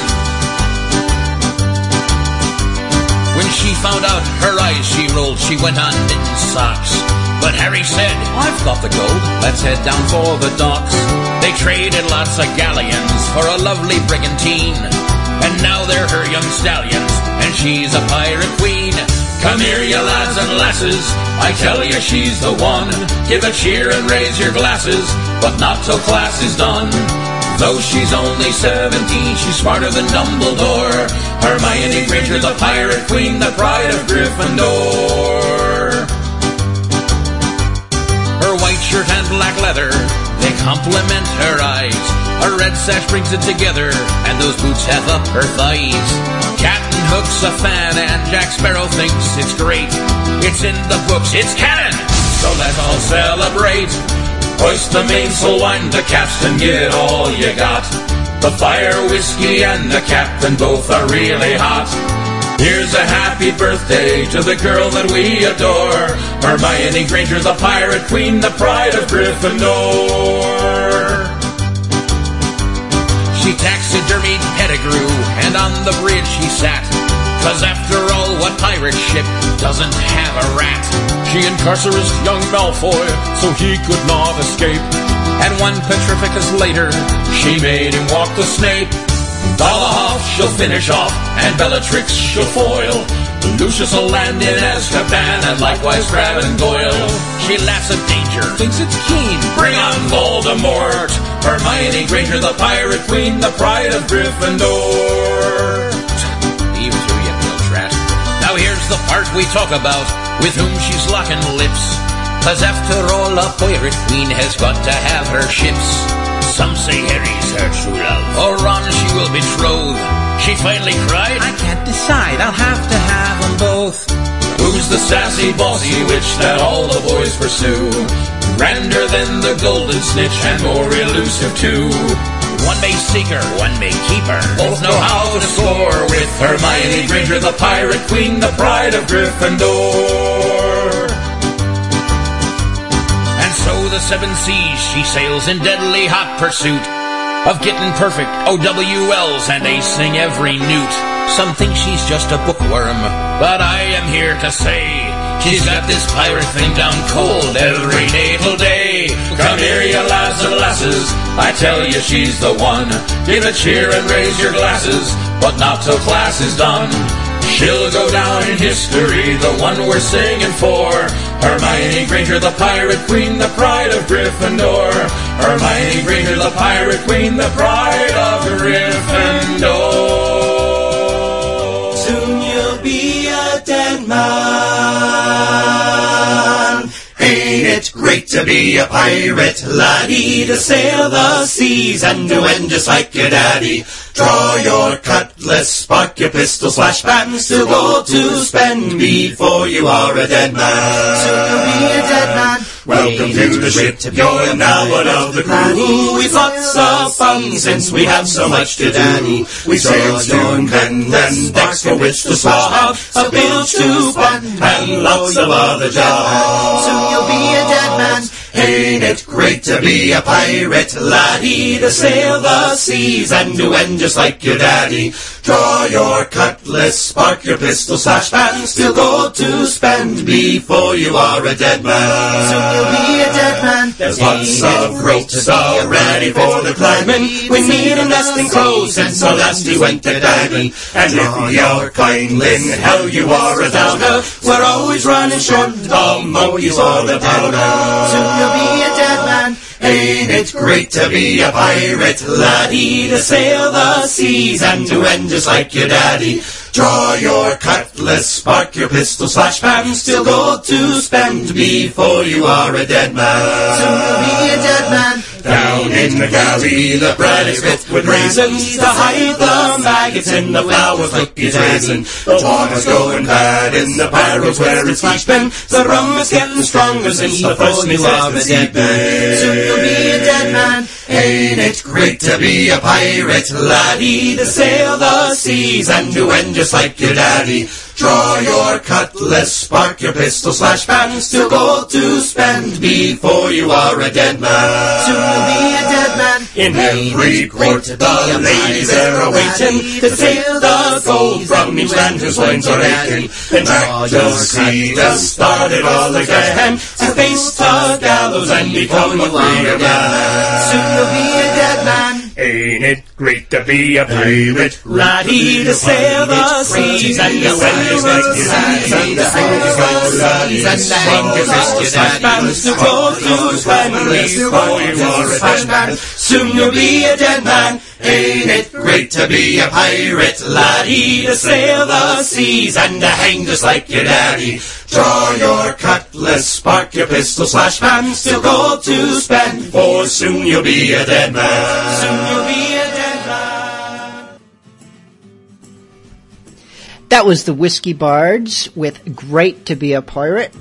When she found out her eyes she rolled, she went on knitting socks. But Harry said, I've got the gold, let's head down for the docks. They traded lots of galleons for a lovely brigantine. And now they're her young stallions, and she's a pirate queen. Come here, you lads and lasses, I tell you she's the one. Give a cheer and raise your glasses, but not till class is done. Though she's only 17, she's smarter than Dumbledore. Hermione Granger, the pirate queen, the pride of Gryffindor. Her white shirt and black leather, they complement her eyes. Her red sash brings it together, and those boots have up her thighs. Captain Hook's a fan, and Jack Sparrow thinks it's great. It's in the books, it's canon, so let's all celebrate. Hoist the mainsail, wind the capstan, give it all you got. The fire, whiskey, and the captain both are really hot. Here's a happy birthday to the girl that we adore. Hermione Granger, the pirate queen, the pride of Gryffindor. She taxidermied Pettigrew, and on the bridge he sat. Cause after all, what pirate ship doesn't have a rat? She incarcerated young Malfoy, so he could not escape. And one Petrificus later, she made him walk the Snape. Dolohov she'll finish off, and Bellatrix she'll foil. Lucius will land in Azkaban, and likewise Crabbe and Goyle. She laughs at danger, thinks it's keen. Bring on Voldemort! Hermione Granger, the pirate queen, the pride of Gryffindor. Even to you, Bill. Now here's the part we talk about, with whom she's locking lips. Cause after all, a pirate queen has got to have her ships. Some say Harry's her true love, or Ron she will betroth. She finally cried, I can't decide, I'll have to have them both. Who's the sassy, bossy witch that all the boys pursue? Grander than the golden snitch and more elusive too. One may seek her, one may keep her. Both know how to score with Hermione Granger, the pirate queen, the pride of Gryffindor. And so the seven seas she sails in deadly hot pursuit of getting perfect OWLs and acing every newt. Some think she's just a bookworm, but I am here to say she's got this pirate thing down cold every natal day. Come here, you lads and lasses, I tell you she's the one. Give a cheer and raise your glasses, but not till class is done. She'll go down in history, the one we're singing for. Hermione Granger, the pirate queen, the pride of Gryffindor. Hermione Granger, the pirate queen, the pride of Gryffindor. Soon you'll be a dead man. Ain't it great to be a pirate, laddie, to sail the seas and to end just like your daddy. Draw your cutlass, spark your pistol, slash baton, still go to spend before you are a dead man. Soon you'll be a dead man. Welcome to the ship, you're now one of the crew. We've lots of fun since we have so much to do. We sail to and decks for which to swab, a bilge to pump, and lots of other jobs. Soon you'll be a dead man. Ain't it great to be a pirate, laddie, to sail the seas and to end just like your daddy? Draw your cutlass, spark your pistol, slash baton, still go to spend before you are a dead man. Soon you'll be a dead man. There's lots of great stuff ready for the climbing. We need a nesting clothes since our last we went to diving. And if you're kindling, hell you are a downer. We're always running short of monkeys or the powder. You'll be a dead man. Ain't it great to be a pirate, laddie, to sail the seas and to end just like your daddy? Draw your cutlass, spark your pistol, slash baton, still go to spend before you are a dead man. Soon you'll be a dead man. Down in the galley, the bread is cooked with raisins to hide the maggots in the flowers like it's raisin. The water's going bad in the barrels where it's sleeping. The rum is getting stronger since the first meal of the dead man. Soon you'll be a dead man. Ain't it great to be a pirate, laddie, to sail the seas and to end just like your daddy? Draw your cutlass, spark your pistol, slash baton, still gold to spend before you are a dead man. Soon you'll be a dead man. In every port, the ladies there are waiting to take the gold from each land whose loins are aching. Then back to sea to start it all again, to face the gallows and become a freer man. Soon you'll be a dead man. Ain't it great to be a pirate, laddie, to sail the seas and the winds like the seas and the hangers like the seas. and the hangers like the bands to go to spend before you are a dead man. Soon you'll be a dead man. Ain't it great to be a pirate, laddie, to sail the seas and to hang just like your daddy? Draw your cutlass, spark your pistol, slash man, still go to spend, for soon you'll be a dead man. Soon you'll be a dead man. That was the Whiskey Bards with Great to Be a Pirate.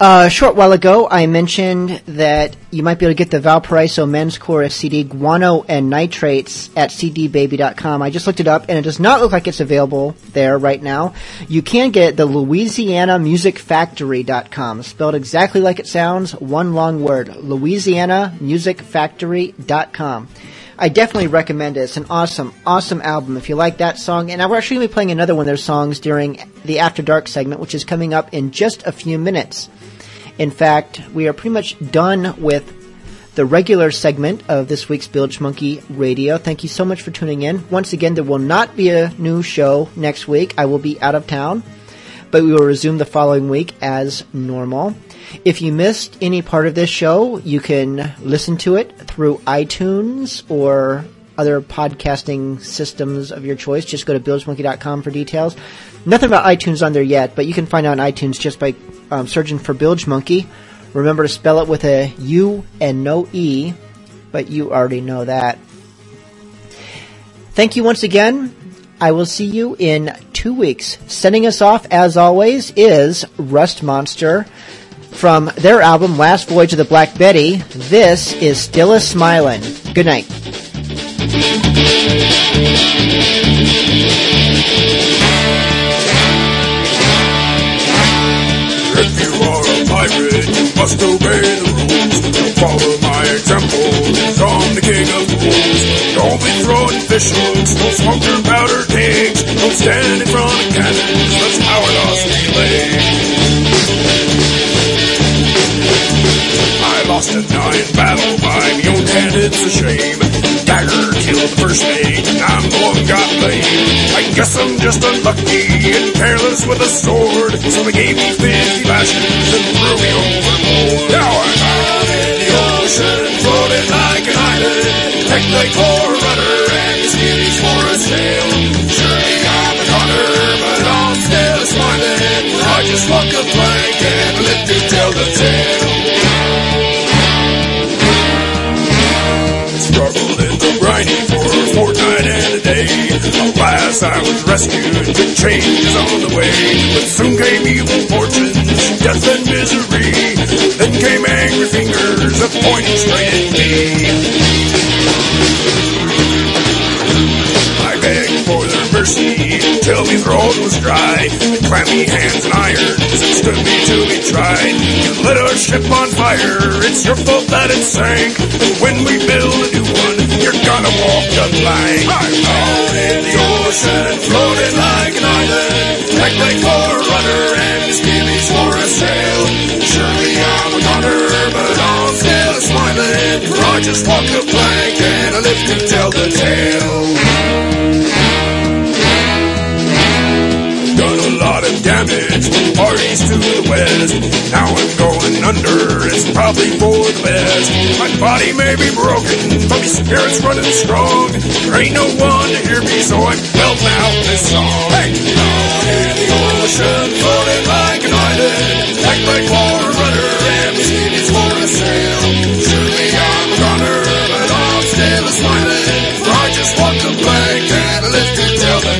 Uh, a short while ago, I mentioned that you might be able to get the Valparaiso Men's Chorus CD Guano and Nitrates at cdbaby.com. I just looked it up and it does not look like it's available there right now. You can get it at the LouisianaMusicFactory.com, spelled exactly like it sounds, one long word, LouisianaMusicFactory.com. I definitely recommend it. It's an awesome, awesome album. If you like that song, and we're actually going to be playing another one of their songs during the After Dark segment, which is coming up in just a few minutes. In fact, we are pretty much done with the regular segment of this week's Bilge Monkey Radio. Thank you so much for tuning in. Once again, there will not be a new show next week. I will be out of town, but we will resume the following week as normal. If you missed any part of this show, you can listen to it through iTunes or other podcasting systems of your choice. Just go to bilgemonkey.com for details. Nothing about iTunes on there yet, but you can find out on iTunes just by um, searching for Bilge Monkey. Remember to spell it with a U and no E, but you already know that. Thank you once again. I will see you in two weeks. Sending us off, as always, is Rust Monster. From their album Last Voyage of the Black Betty, this is Still a Smilin'. Good night. If you are a pirate, you must obey the rules. Don't follow my example, I'm the king of fools. Don't be throwing fish hooks, don't smoke your powder kegs. Don't stand in front of cannons, lost battle by my own hand, it's a shame. Dagger killed the first mate, I'm the one got laid. I guess I'm just unlucky and careless with a sword, so they gave me 50 lashes and threw me overboard. Now I'm out in the ocean, floating like an island. They pour a rudder and skimmies for a sail. Surely I'm a goner, but I'm still smiling. I just walk a plank and live to tell the the day. Alas, I was rescued, good changes on the way. But soon came evil fortunes, death and misery. Then came angry fingers, a pointing straight at me. Begged for their mercy till me throat was dry. Clammy hands and irons that stood me till we tried. You lit our ship on fire, it's your fault that it sank. When we build a new one, you're gonna walk the plank. I'm out in the ocean, floating like an island. Act like for a rudder and skimmies for a sail. Surely I'm a goner, but I'm still smiling. I just walk the plank and I live to tell the tale. Parties to the west. Now I'm going under, it's probably for the best. My body may be broken, but my spirit's running strong. There ain't no one to hear me, so I'm belting out this song. Hey! Out in the ocean, floating like an island. Like for a rudder, and the skin is for a sail. Surely I'm a goner, but I'm still a smiling. I just walk the plank and I live to tell the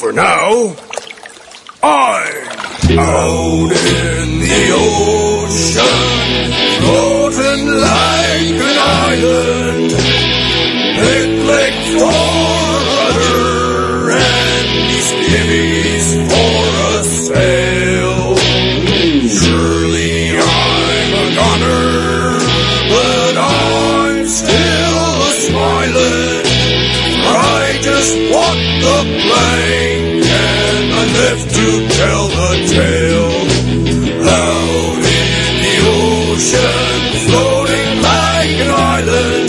For now, I'm out in the ocean, floating like an island. Leg for a rudder and skivvies for a sail. Surely I'm a goner, but I'm still a smiling. I just walk the plank I live to tell the tale. Out in the ocean, floating like an island.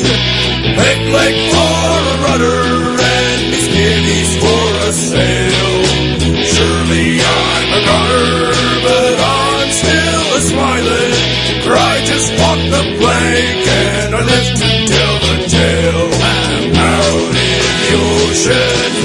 Peg leg for a rudder and skivvies for a sail. Surely I'm a goner, but I'm still a smiling. For I just walk the plank and I live to tell the tale. I'm out in the ocean,